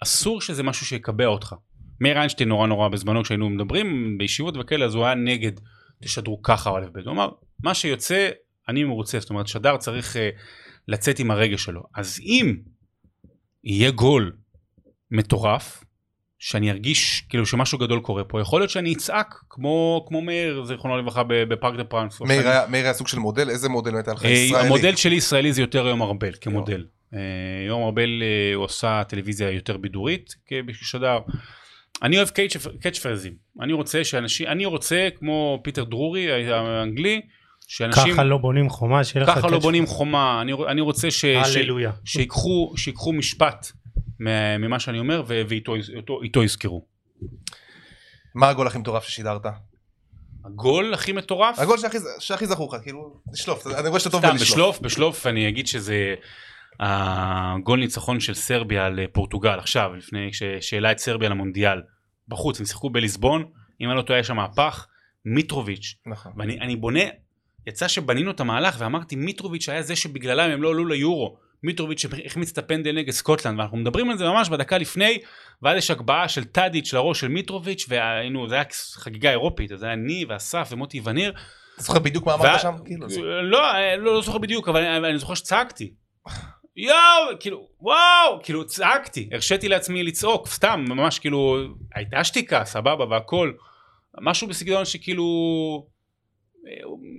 אסור שזה משהו שיקבע אותך. מאיר איינשטיין נורא נורא בזמנו כשהיינו מדברים בישיבות וכאלה, אז הוא היה נגד תשדרו ככה או א' ב', הוא אמר, מה שיוצא, אני מרוצה, זאת אומרת, שדר צריך uh, לצאת עם הרגש שלו. אז אם יהיה גול מטורף, שאני ארגיש כאילו שמשהו גדול קורה פה, יכול להיות שאני אצעק כמו, כמו מאיר, זיכרונו לברכה, ב- בפארק דה פרנס. מאיר היה- מאיר היה סוג של מודל, איזה מודל הייתה לך? אה, ישראלי? המודל שלי ישראלי זה יותר יום ארבל כמודל. אה, יום ארבל אה, הוא עושה טלוויזיה יותר בידורית כשדר. אני אוהב קאץ' פרזים. אני רוצה שאנשים, אני רוצה כמו פיטר דרורי האנגלי, שאנשים, ככה לא בונים חומה, שיהיה לך... ככה לא בונים חומה, אני, אני רוצה ש, ש, הללויה. שיקחו, שיקחו משפט ממה שאני אומר ואיתו איתו, איתו יזכרו. מה הגול הכי מטורף ששידרת? הגול הכי מטורף, הגול שהכי- שהכי זכור לך, כאילו, לשלוף, אני רואה שאתה טוב סתם בלשלוף. בשלוף, בשלוף אני אגיד שזה הגול ניצחון של סרביה על פורטוגל עכשיו, לפני שהעלה את סרביה למונדיאל. בחוץ, הם שיחקו בליסבון, אם אני לא טועה היה שם מהפך, מיטרוביץ'. נכון. ואני אני בונה, יצא שבנינו את המהלך ואמרתי מיטרוביץ' היה זה שבגללם הם לא עלו ליורו. מיטרוביץ' שהחמיץ את הפנדל נגד סקוטלנד ואנחנו מדברים על זה ממש בדקה לפני ואז יש הגבהה של טאדיץ' לראש של מיטרוביץ' והיינו זה היה חגיגה אירופית אז זה היה אני ואסף ומוטי וניר אתה זוכר בדיוק מה אמרת שם? כאילו, לא, לא, לא זוכר בדיוק, אבל אני, זוכר שצעקתי. יואו, כאילו, וואו, כאילו צעקתי, הרשיתי לעצמי לצעוק, סתם, ממש כאילו, הייתה שתיקה, סבבה והכל. משהו בסגנון שכאילו,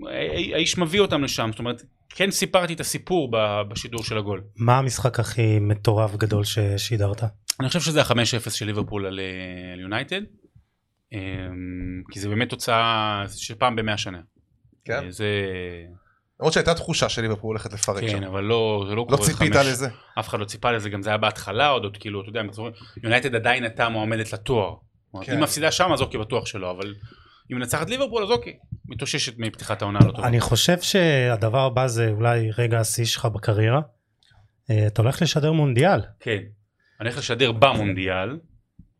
אה, האיש מביא אותם לשם, זאת אומרת, כן סיפרתי את הסיפור בשידור של הגול. מה המשחק הכי מטורף גדול ששידרת? אני חושב שזה ה-5-0 של ליברפול על אה, יונייטד, אה, כי זה באמת תוצאה של פעם במאה שנה. כן. אה, זה... למרות שהייתה תחושה שליברפול הולכת לפרק כן, שם. אבל לא, זה לא לא קורה ציפית חמש- לזה. אף אחד לא ציפה לזה, גם זה היה בהתחלה עוד, עוד כאילו, אתה יודע, יונייטד עדיין הייתה מועמדת לתואר. כן. כן. אם מפסידה שם אז אוקיי, בטוח שלא, אבל אם מנצחת ליברפול אז אוקיי, מתאוששת מפתיחת העונה לא טובה. אני חושב שהדבר הבא זה אולי רגע השיא שלך בקריירה. אה, אתה הולך לשדר מונדיאל. כן. אני הולך לשדר במונדיאל.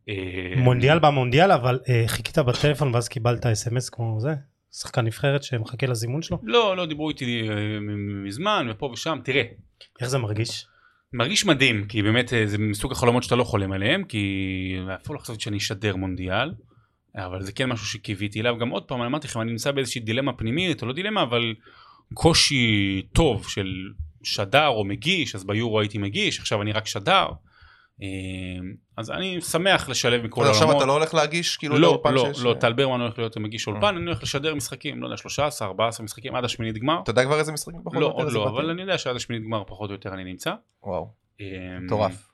אה, מונדיאל במונדיאל אבל אה, חיכית בטלפון ואז קיבלת אס.אם.אס כמו זה? שחקן נבחרת שמחכה לזימון שלו? לא, לא, דיברו איתי מזמן ופה ושם, תראה. איך זה מרגיש? מרגיש מדהים, כי באמת זה מסוג החלומות שאתה לא חולם עליהם, כי אפילו לא חשבתי שאני אשדר מונדיאל, אבל זה כן משהו שקיוויתי אליו. גם עוד פעם, אני אמרתי לכם, אני נמצא באיזושהי דילמה פנימית, או לא דילמה, אבל קושי טוב של שדר או מגיש, אז ביורו הייתי מגיש, עכשיו אני רק שדר. אה, אז אני שמח לשלב מכל אז עכשיו העולמות. אתה לא הולך להגיש כאילו לא, האולפן לא, שיש- לא, טל ברמן הולך להיות מגיש אה. אולפן, אני הולך לשדר משחקים, לא יודע, 13, 14 משחקים עד השמינית גמר. אתה יודע כבר איזה משחקים פחות או לא, יותר? עוד איזה לא, בתים? אבל אני יודע שעד השמינית גמר פחות או יותר אני נמצא. וואו, אמ, מטורף.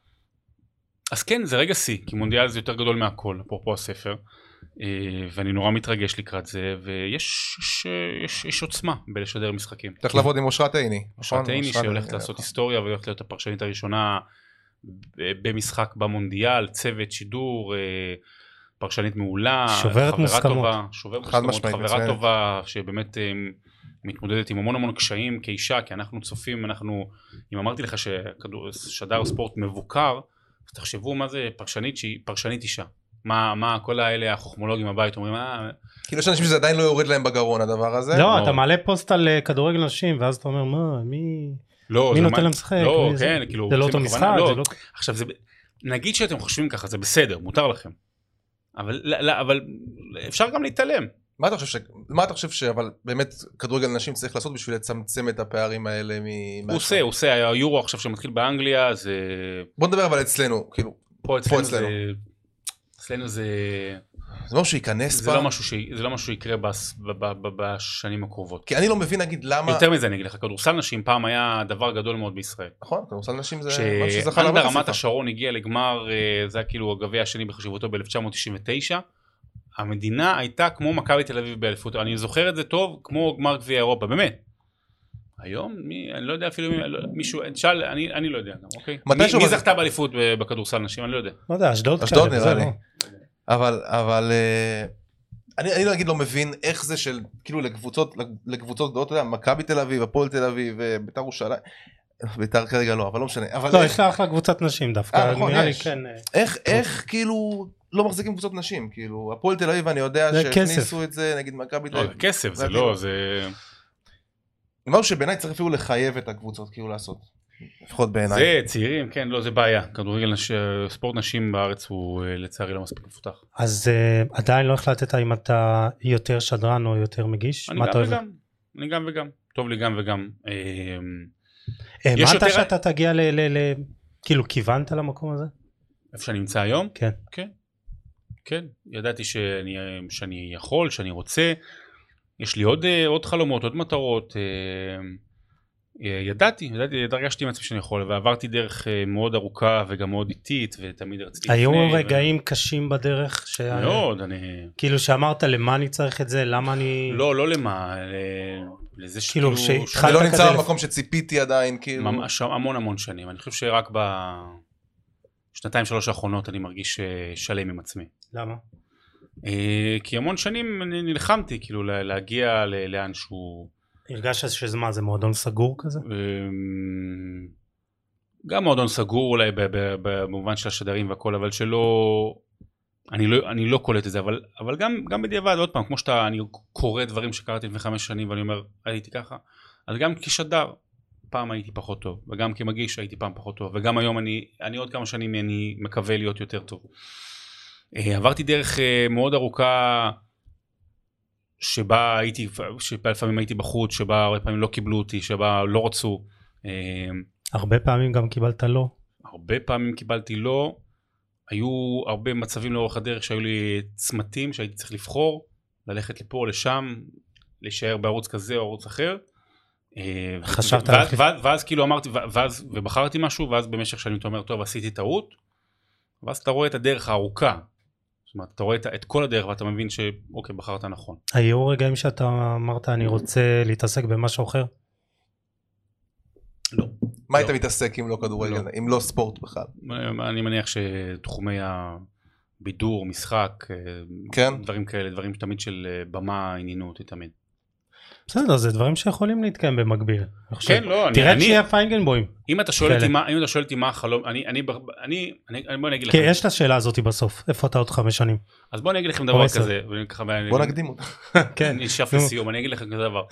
אז כן, זה רגע שיא, כי מונדיאל זה יותר גדול מהכל, אפרופו הספר. אה, ואני נורא מתרגש לקראת זה, ויש יש, יש, יש עוצמה בלשדר משחקים. צריך לעבוד עם אושרת עיני. אושרת נכון? עיני אושרת שהולכת עיני, לעשות נכון. היסטוריה והולכת להיות הפרשנית הראשונה ב- במשחק במונדיאל, צוות שידור, אה, פרשנית מעולה, שוברת חברה מוסכמות. חד מוסכמות, חברה. טובה שבאמת אה, מתמודדת עם המון המון קשיים כאישה, כי אנחנו צופים, אנחנו, אם אמרתי לך ששדר ספורט מבוקר, אז תחשבו מה זה פרשנית שהיא פרשנית אישה. מה, מה כל האלה החוכמולוגים בבית אומרים, אה, כאילו יש אנשים שזה עדיין לא יורד להם בגרון הדבר הזה. לא. אתה מעלה פוסט על אה, כדורגל נשים, ואז אתה אומר, מה, מי... לא, מי זה נותן להם לשחק? לא? כן, כאילו, זה לא אותו משחק, לא. זה לא... עכשיו זה, נגיד שאתם חושבים ככה, זה בסדר, מותר לכם. אבל, לא, לא, אפשר גם להתעלם. מה אתה חושב ש... מה אתה חושב שאבל באמת כדורגל נשים צריך לעשות בשביל לצמצם את הפערים האלה מ... הוא עושה, הוא עושה, היורו עכשיו שמתחיל באנגליה, זה... בוא נדבר אבל אצלנו, כאילו, פה אצלנו אצלנו. זה... אצלנו זה... זה משהו שייכנס זה פעם. לא משהו, ש... זה לא משהו שיקרה בס... ב... ב... ב... בשנים הקרובות. כי אני לא מבין נגיד למה... יותר מזה אני אגיד לך, כדורסל נשים פעם היה דבר גדול מאוד בישראל. נכון, כדורסל נשים זה משהו שזכה להרבה כשאנדר רמת. השרון הגיע לגמר, אה, זה היה כאילו הגביע השני בחשיבותו ב-1999, המדינה הייתה כמו מכבי תל אביב באליפות, אני זוכר את זה טוב, כמו גמר גביע אירופה, באמת. היום, מי, אני לא יודע אפילו, מי, לא- מישהו, שאל, אני, אני לא יודע גם, אוקיי? מי, מי זכתה באליפות ב- בכדורסל נשים? אני לא יודע. לא יודע, אשדוד. אשדוד נראה וזה, לי. לא. אבל, אבל... אה, אני, אני נגיד לא מבין איך זה של, כאילו לקבוצות, לקבוצות גדולות, אתה יודע, מכבי תל אביב, הפועל תל אביב, אה, בית"ר ירושלים, בית"ר כרגע לא, אבל לא משנה, אבל לא, איך, יש לה אחלה קבוצת נשים אה, דווקא, נכון, נראה לי. כן. אה, איך, איך כאילו לא מחזיקים קבוצות נשים, כאילו, הפועל תל אביב אני יודע שהכניסו. את זה, נגיד מכבי תל לא, אביב, כסף, זה לא, זה... זה משהו שבעיניי צריך אפילו לחייב את הקבוצות כאילו לעשות, לפחות בעיניי. זה צעירים, כן, לא, זה בעיה. כדורגל, נש... ספורט נשים בארץ הוא אה, לצערי לא מספיק מפותח. אז אה, עדיין לא החלטת אם אתה יותר שדרן או יותר מגיש? אני גם? וגם, אני גם וגם. טוב לי גם וגם. אה, האמנת יותר- שאתה תגיע ל... ל- ל- כאילו כיוונת למקום הזה? איפה שאני נמצא היום? כן. כן. כן, ידעתי שאני, שאני יכול, שאני רוצה. יש לי עוד, אה, עוד חלומות, עוד מטרות. אה, אה, ידעתי, ידעתי, הרגשתי עם עצמי שאני יכול, ועברתי דרך אה, מאוד ארוכה וגם מאוד איטית, ותמיד רציתי היו לפני, ו- רגעים קשים בדרך? ש- מאוד, אני... כאילו שאמרת למה אני צריך את זה? למה אני... לא, לא למה, ל- לזה כאילו, שכאילו... שהתחלת אני לא כזה נמצא לפ- במקום שציפיתי עדיין, כאילו. ממש המון המון שנים. אני חושב שרק בשנתיים שלוש האחרונות אני מרגיש אה, שלם עם עצמי. למה? אה, כי המון שנים אני נלחמתי כאילו לה- להגיע ל- לאן שהוא... הרגשת שזה מה, זה מועדון סגור כזה? אמ, גם מועדון סגור אולי במובן של השדרים והכל, אבל שלא... אני לא, אני לא קולט את זה, אבל, אבל גם, גם בדיעבד, עוד פעם, כמו שאתה, אני קורא דברים שקראתי לפני חמש שנים ואני אומר, הייתי ככה, אז גם כשדר, פעם הייתי פחות טוב, וגם כמגיש הייתי פעם פחות טוב, וגם היום אני, אני עוד כמה שנים אני מקווה להיות יותר טוב. אה, עברתי דרך אה, מאוד ארוכה שבה הייתי, שבה לפעמים הייתי בחוץ, שבה הרבה פעמים לא קיבלו אותי, שבה לא רצו. אה, הרבה פעמים גם קיבלת לא. הרבה פעמים קיבלתי לא, היו הרבה מצבים לאורך הדרך שהיו לי צמתים שהייתי צריך לבחור, ללכת לפה או לשם, להישאר בערוץ כזה או ערוץ אחר. ו- חשבת ואז, על- ואז, ואז כאילו אמרתי, ואז, ובחרתי משהו, ואז במשך שנים אתה אומר, טוב עשיתי טעות, ואז אתה רואה את הדרך הארוכה. זאת אומרת, אתה רואה את, כל הדרך ואתה מבין שאוקיי, בחרת נכון. היו רגעים שאתה אמרת אני רוצה להתעסק במשהו אחר? לא. מה לא. היית מתעסק אם לא כדורגל, לא. אם לא ספורט בכלל? אני מניח שתחומי הבידור, משחק, אה, כן? דברים כאלה, דברים תמיד של אה, במה עניינו אותי תמיד. בסדר, זה דברים שיכולים להתקיים במקביל. כן, לא, אני, תראה את אני, שנייה פיינגנבוים. אם אתה שואל אותי. מה, אם אתה שואל אותי מה החלום, אני, אני, אני, אני, אני בוא אני אגיד לך, כי יש את השאלה הזאת בסוף, איפה אתה עוד חמש שנים? אז בוא אני אגיד לכם דבר. כזה, בוא נקדים אותה. כן. נו. לסיום, אני אגיד לכם כזה דבר.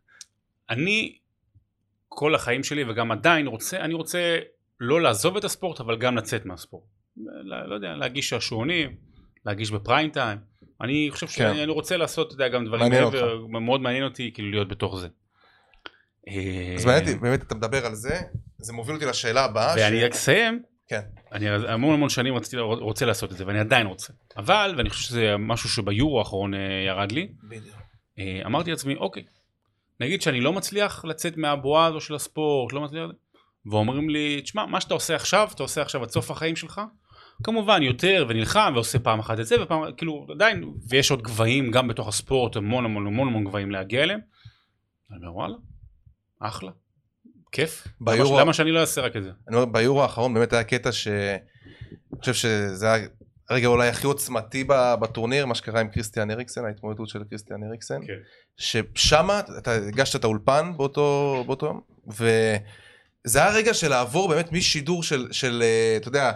אני, כל החיים שלי וגם עדיין רוצה, אני רוצה לא לעזוב את הספורט, אבל גם לצאת מהספורט. לא, לא יודע, להגיש שעשועונים, להגיש בפריים טיים. אני חושב כן. שאני אני רוצה לעשות, אתה יודע, גם דברים מעניין מעבר, מאוד מעניין אותי כאילו להיות בתוך זה. אז מעניין אותי, באמת אתה מדבר על זה, זה מוביל אותי לשאלה הבאה. ואני ש- רק אסיים, כן. אני המון המון שנים רציתי, רוצה לעשות את זה, ואני עדיין רוצה. אבל, ואני חושב שזה משהו שביורו האחרון אה, ירד לי, בדיוק. אה, אמרתי לעצמי, אוקיי, נגיד שאני לא מצליח לצאת מהבועה הזו של הספורט, לא מצליח, ואומרים לי, תשמע, מה שאתה עושה עכשיו, אתה עושה עכשיו עד סוף החיים שלך, כמובן יותר ונלחם ועושה פעם אחת את זה ופעם כאילו עדיין ויש עוד גבהים גם בתוך הספורט המון המון המון המון גבהים להגיע אליהם. אני אומר וואלה אחלה כיף ביורו- למה, למה שאני לא אעשה רק את זה אני אומר, ביורו האחרון באמת היה קטע ש... אני חושב שזה היה הרגע אולי הכי עוצמתי בטורניר, מה שקרה עם קריסטיאן אריקסן, ההתמודדות של קריסטיאן אריקסן. כן. ששם אתה הגשת את האולפן באותו, באותו יום, וזה היה רגע של לעבור באמת משידור של, של אה, אתה יודע,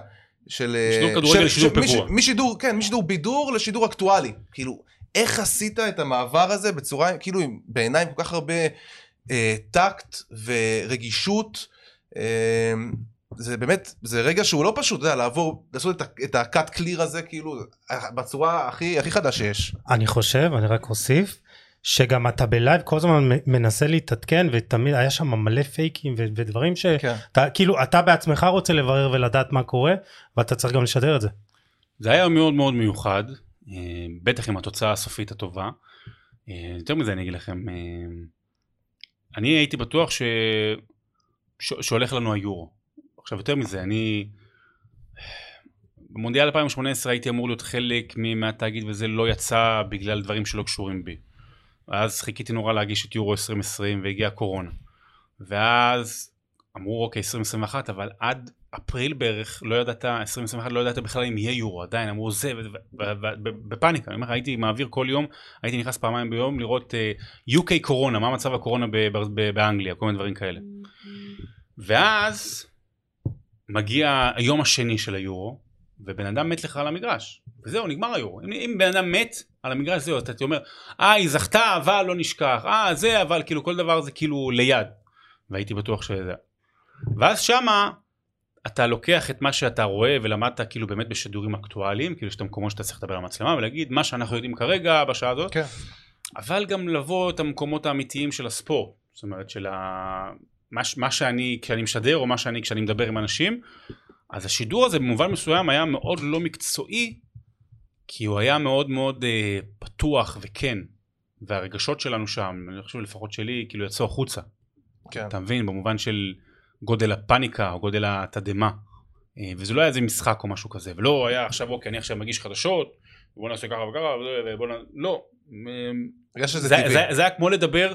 של... אה, שידור כדורגל לשידור פגוע. משידור, כן, משידור בידור לשידור אקטואלי. כאילו, איך עשית את המעבר הזה בצורה, כאילו, עם- בעיניי עם כל כך הרבה אה, טקט ורגישות. אה, זה באמת, זה רגע שהוא לא פשוט, אתה יודע, לעבור, לעשות את את ה-cut clear הזה, כאילו, בצורה הכי, הכי חדה שיש. אני חושב, אני רק אוסיף, שגם אתה בלייב כל הזמן מנסה להתעדכן ותמיד היה שם מלא פייקים ו- ודברים כן. שאתה כאילו אתה בעצמך רוצה לברר ולדעת מה קורה ואתה צריך גם לשדר את זה. זה היה מאוד מאוד מיוחד, אה, בטח עם התוצאה הסופית הטובה. אה, יותר מזה אני אגיד לכם, אה, אני הייתי בטוח ש... ש... שהולך לנו היורו. עכשיו יותר מזה, אני... במונדיאל 2018 הייתי אמור להיות חלק מהתאגיד וזה לא יצא בגלל דברים שלא קשורים בי. ואז חיכיתי נורא להגיש את יורו 2020 והגיעה הקורונה. ואז אמרו אוקיי 2021 אבל עד אפריל בערך לא ידעת 2021 לא ידעת בכלל אם יהיה יורו עדיין אמרו זה בפאניקה אני אומר הייתי מעביר כל יום הייתי נכנס פעמיים ביום לראות uh, UK קורונה מה מצב הקורונה באנגליה כל מיני דברים כאלה. ואז מגיע היום השני של היורו ובן אדם מת לך על המגרש וזהו נגמר היורו אם, אם בן אדם מת על המגרש זהו אתה אומר אה היא זכתה אבל לא נשכח. אה זה אבל כאילו כל דבר זה כאילו ליד. והייתי בטוח שזה. ואז שמה אתה לוקח את מה שאתה רואה ולמדת כאילו באמת בשידורים אקטואליים כאילו יש את המקומות שאתה צריך לדבר על המצלמה ולהגיד מה שאנחנו יודעים כרגע בשעה הזאת כן. אבל גם לבוא את המקומות האמיתיים של הספורט. זאת אומרת של ה... מה, מה שאני כשאני משדר או מה שאני כשאני מדבר עם אנשים. אז השידור הזה במובן מסוים היה מאוד לא מקצועי כי הוא היה מאוד מאוד אה, פתוח וכן והרגשות שלנו שם אני חושב לפחות שלי כאילו יצאו החוצה כן. אתה מבין במובן של גודל הפאניקה או גודל התדהמה אה, וזה לא היה איזה משחק או משהו כזה ולא היה עכשיו אוקיי אני עכשיו מגיש חדשות בוא נעשה ככה וככה ובוא נ... לא הרגשת שזה זה, טבעי. זה, זה היה כמו לדבר,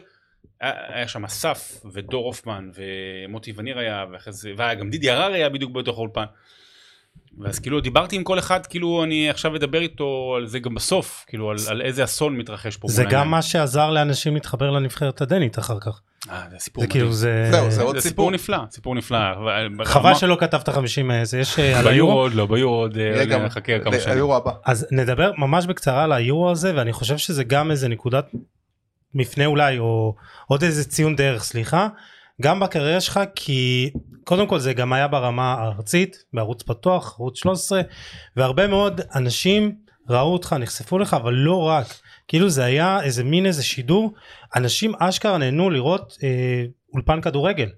היה, שם אסף ודור הופמן ומוטי וניר היה, ואחרי זה, והיה גם דידי הררי היה בדיוק בתוך האולפן. ואז כאילו דיברתי עם כל אחד, כאילו אני עכשיו אדבר איתו על זה גם בסוף, כאילו על, על איזה אסון מתרחש פה. זה גם העיניים. מה שעזר לאנשים להתחבר לנבחרת הדנית אחר כך. אה, זה סיפור זה כאילו. זה... זהו, זה עוד זה סיפור. סיפור נפלא, סיפור נפלא. חבל ברמה- שלא כתבת 50 זה יש אה, על ביורו היורו. עוד לא, ביורו עוד, אה, נחכה כמה שנים. היורו הבא. אז נדבר ממש בקצרה על היורו הזה ואני חושב שזה גם איזה נקודת מפנה אולי או עוד איזה ציון דרך סליחה גם בקריירה שלך כי קודם כל זה גם היה ברמה הארצית בערוץ פתוח ערוץ 13 והרבה מאוד אנשים ראו אותך נחשפו לך אבל לא רק. כאילו זה היה איזה מין איזה שידור. אנשים אשכרה נהנו לראות אה, אולפן כדורגל.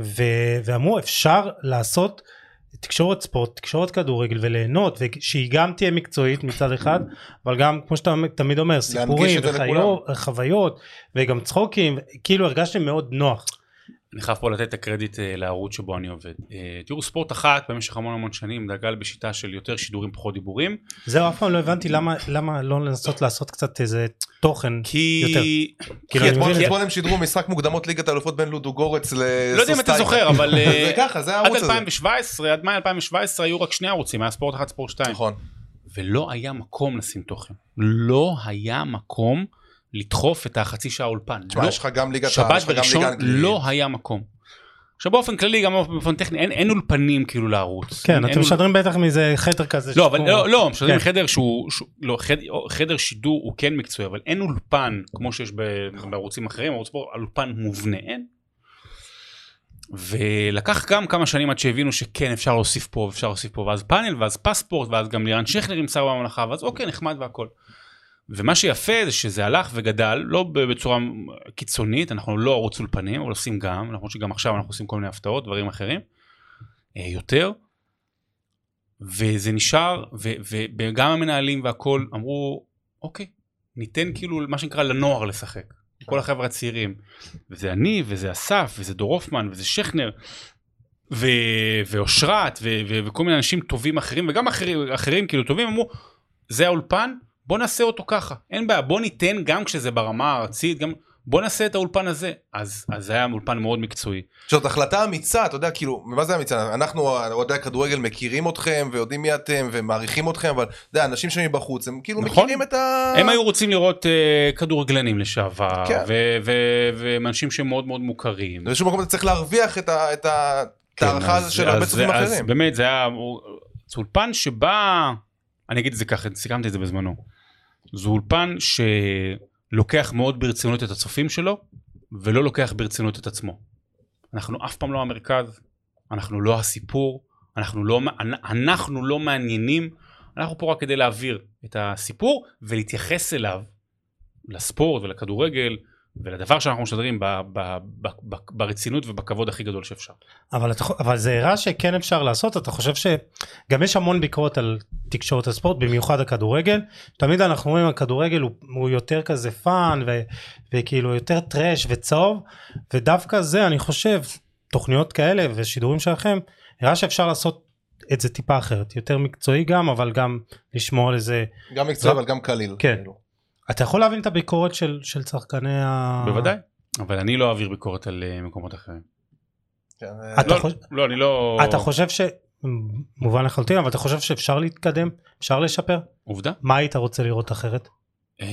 ו- ואמרו אפשר לעשות תקשורת ספורט תקשורת כדורגל וליהנות. ושהיא גם תהיה מקצועית מצד אחד אבל גם כמו שאתה תמיד אומר סיפורים וחיות, חוויות וגם צחוקים כאילו הרגשתי מאוד נוח אני חייב פה לתת את הקרדיט אה, לערוץ שבו אני עובד. אה, תראו ספורט אחת במשך המון המון שנים דגל בשיטה של יותר שידורים פחות דיבורים. זהו אף פעם לא הבנתי למה למה לא לנסות לעשות קצת איזה תוכן כי... יותר. כי כאילו, אתמול הם שידרו משחק מוקדמות ליגת האלופות בין לודו גורץ לסוסטייקה. לא יודע אם אתה זוכר אבל אה, זה ככה, זה עד הערוץ הזה. 2017 עד מאי 2017 היו רק שני ערוצים היה ספורט אחד ספורט שתיים נכון. ולא היה מקום לשים תוכן לא היה מקום לדחוף את החצי שעה אולפן תשמע, לא, יש לך גם ליגת ה- שבת יש לך גם וראשון ליגה אנגלית. לא היה מקום. עכשיו באופן כללי גם באופן טכני אין, אין אולפנים כאילו לערוץ. כן אין, אתם אין משדרים בטח מאיזה חדר כזה לא, אבל שפה- לא, לא, משדרים כן. חדר שהוא, שהוא לא, חד, חדר שידור הוא כן מקצועי, אבל אין אולפן כמו שיש ב- בערוצים אחרים, ערוץ ספורט, אולפן מובנה, אין. ולקח גם כמה שנים עד שהבינו שכן אפשר להוסיף פה ואפשר להוסיף פה ואז פאנל ואז פספורט ואז גם לירן שכנר עם שר בממלכה ואז אוקיי נחמד והכל. ומה שיפה זה שזה הלך וגדל לא בצורה קיצונית אנחנו לא ערוץ אולפנים אבל עושים גם למרות שגם עכשיו אנחנו עושים כל מיני הפתעות דברים אחרים אה, יותר. וזה נשאר וגם המנהלים והכל אמרו אוקיי ניתן כאילו מה שנקרא לנוער לשחק כל החבר'ה הצעירים וזה אני וזה אסף וזה דור הופמן וזה שכנר ו- ואושרת ו- ו- וכל מיני אנשים טובים אחרים וגם אחרים, אחרים כאילו טובים אמרו זה האולפן בוא נעשה אותו ככה אין בעיה בוא ניתן גם כשזה ברמה הארצית גם בוא נעשה את האולפן הזה אז אז זה היה אולפן מאוד מקצועי זאת החלטה אמיצה, אתה יודע, כאילו, מה זה אמיצה? אנחנו, אוהדי הכדורגל, מכירים אתכם ויודעים מי אתם ומעריכים אתכם, אבל אתה יודע, אנשים שם מבחוץ, הם כאילו נכון. מכירים את ה... הם היו רוצים לראות uh, כדורגלנים לשעבר כן. והם אנשים שהם מאוד מאוד מוכרים. באיזשהו מקום אתה צריך להרוויח את ה- את ה- כן, ההערכה הזו של הרבה צופים אז אחרים. באמת זה היה זה אולפן שבא אני אגיד את זה ככה סיכמתי את זה בזמנו. זה אולפן שלוקח מאוד ברצינות את הצופים שלו ולא לוקח ברצינות את עצמו. אנחנו אף פעם לא המרכז, אנחנו לא הסיפור, אנחנו לא, אנחנו לא מעניינים, אנחנו פה רק כדי להעביר את הסיפור ולהתייחס אליו, לספורט ולכדורגל ולדבר שאנחנו משדרים ב, ב, ב, ב, ברצינות ובכבוד הכי גדול שאפשר. אבל, אתה, אבל זה הראה שכן אפשר לעשות, אתה חושב שגם יש המון ביקורת על תקשורת הספורט, במיוחד הכדורגל. תמיד אנחנו רואים הכדורגל הוא, הוא יותר כזה fun ו, וכאילו יותר trash וצהוב, ודווקא זה אני חושב, תוכניות כאלה ושידורים שלכם, הראה שאפשר לעשות את זה טיפה אחרת, יותר מקצועי גם, אבל גם לשמור על איזה... גם מקצועי לא. אבל גם קליל. כן. כאילו. אתה יכול להבין את הביקורת של, של צרכני ה... בוודאי. אבל אני לא אעביר ביקורת על אה, מקומות אחרים. כן, אתה לא, חושב- לא, אני לא... אתה חושב ש... מובן לחלוטין, אבל אתה חושב שאפשר להתקדם? אפשר לשפר? עובדה? מה היית רוצה לראות אחרת? אמ,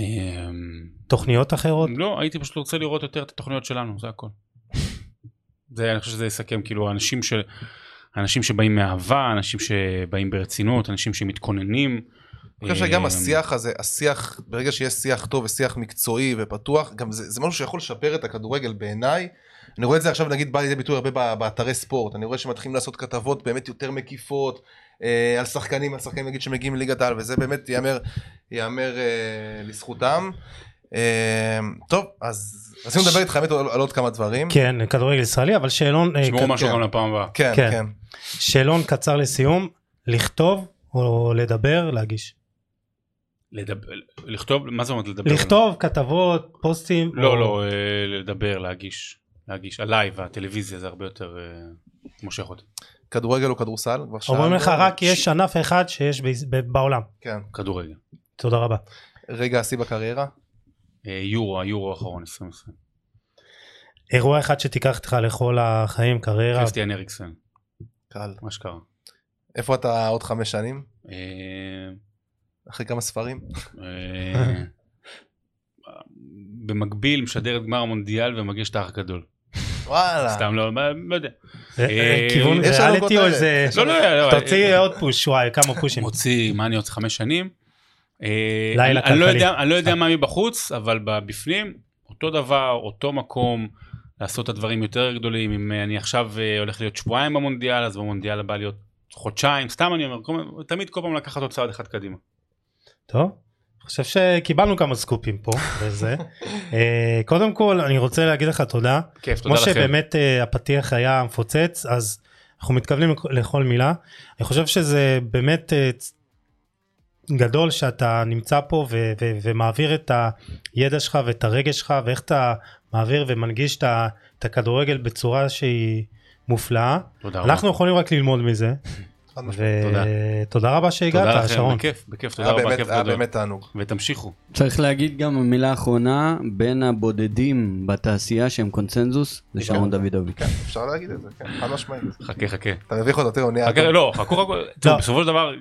תוכניות אחרות? לא, הייתי פשוט רוצה לראות יותר את התוכניות שלנו, זה הכל. זה, אני חושב שזה יסכם, כאילו, אנשים ש... אנשים שבאים מאהבה, אנשים שבאים ברצינות, אנשים שמתכוננים. אני חושב שגם אמ, השיח הזה, השיח, ברגע שיש שיח טוב ושיח מקצועי ופתוח, גם זה, זה משהו שיכול לשפר את הכדורגל בעיניי. אני רואה את זה עכשיו נגיד בא לידי ביטוי הרבה ב- באתרי ספורט, אני רואה שמתחילים לעשות כתבות באמת יותר מקיפות אה, על שחקנים, על שחקנים נגיד שמגיעים מליגת העל, וזה באמת ייאמר, ייאמר אה, לזכותם. אה, טוב, אז רצינו לדבר איתך באמת על, על עוד כמה דברים. כן, כדורגל ישראלי, אבל שאלון, אה, תשמעו כ- משהו כן. גם לפעם הבאה. כן, כן. כן. שאלון קצר לסיום, לכתוב או לדבר, להגיש. לדבר, לכתוב, מה זה אומר לדבר? לכתוב כתבות, פוסטים. לא, או- לא, אה, לדבר, להגיש. להגיש. הלייב, הטלוויזיה זה הרבה יותר אה, מושך אותי. כדורגל או כדורסל? אומרים. לך רק ש- יש ענף אחד שיש בעולם. כן. כדורגל. תודה רבה. רגע השיא בקריירה? אה, יורו, היורו האחרון, 2020. אירוע אחד שתיקח איתך לכל החיים, קריירה. קריסטיאן אריקסן, קל. מה שקרה. איפה אתה עוד חמש שנים? אה, אחרי כמה ספרים? אה, במקביל משדר את גמר המונדיאל ומגיש את האח הגדול. וואלה. סתם לא, לא יודע. זה- אה, כיוון ריאליטי או. איזה... יש לא, לא, לא. תוציא עוד פוש, וואי, כמה פושים. מוציא, מה אני רוצה חמש שנים? אה, לילה לא כלכלי. אני לא יודע מה מבחוץ, אבל בפנים, אותו דבר, אותו מקום, לעשות את הדברים יותר גדולים. אם אה, אני עכשיו אה, הולך להיות שבועיים במונדיאל, אז במונדיאל הבא להיות חודשיים, סתם אני אומר, תמיד כל פעם לקחת עוד צעד אחד קדימה. טוב, אני חושב שקיבלנו כמה סקופים פה וזה. אה, קודם כל אני רוצה להגיד לך תודה. כיף, תודה כמו לכם. שבאמת אה, הפתיח היה מפוצץ אז אנחנו מתכוונים לכ- לכל מילה. אני חושב שזה באמת אה, גדול שאתה נמצא פה ו- ו- ומעביר את הידע שלך ואת הרגש שלך ואיך אתה מעביר ומנגיש את את הכדורגל בצורה שהיא מופלאה. תודה רבה. אנחנו יכולים רק ללמוד מזה. ותודה רבה תודה שהגעת לכם, שרון. בכיף, בכיף, תודה היה רבה, באמת- כיף היה גדול. באמת תענוג. ותמשיכו. צריך להגיד גם מילה אחרונה, בין הבודדים בתעשייה שהם קונצנזוס, זה שרון דוידוביץ'. כן, אפשר להגיד את זה, כן, חד משמעית. חכה, חכה. אתה מביך אותו, תראה, הוא נהיה... חכה, לא, חכו, חכו. תראו, לא. בסופו של דבר,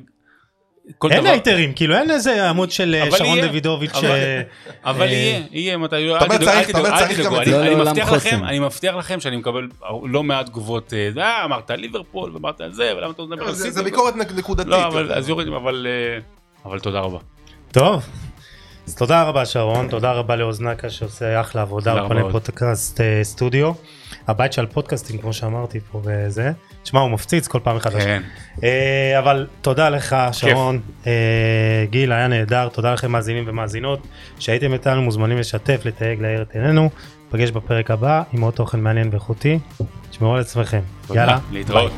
כל אין דבר, הייטרים כאילו אין איזה עמוד של אה, שרון יהיה. דוידוביץ' אבל- אה, אבל אה, יהיה, יהיה מתי, אתה אומר אל תדאגו, צריך, אל אתה תדאגו, אומר אל צריך תדאגו, גם את אני- זה. לא אני לעולם מבטיח. לכם, אני מבטיח לכם שאני מקבל לא מעט תגובות, אה, אה, אמרת ליברפול ואמרת על זה, ולמה אתה מדבר על זה- סיטי? זה ביקורת נק- נקודתית. לא, אבל. אז יורידים, אבל אה, אבל תודה רבה. טוב. אז תודה רבה שרון, תודה רבה לאוזנקה שעושה אחלה עבודה, אולפני רבה. פודקאסט אה, סטודיו. הבית של פודקאסטים כמו שאמרתי פה וזה. תשמע הוא מפציץ כל פעם מחדש. כן, אה, אבל תודה לך שרון, אה, גיל היה נהדר, תודה לכם מאזינים ומאזינות שהייתם איתנו מוזמנים לשתף, לתייג, להאיר את עינינו. נפגש בפרק הבא עם עוד תוכן מעניין ואיכותי. תשמרו על עצמכם. תודה, יאללה. להתראות.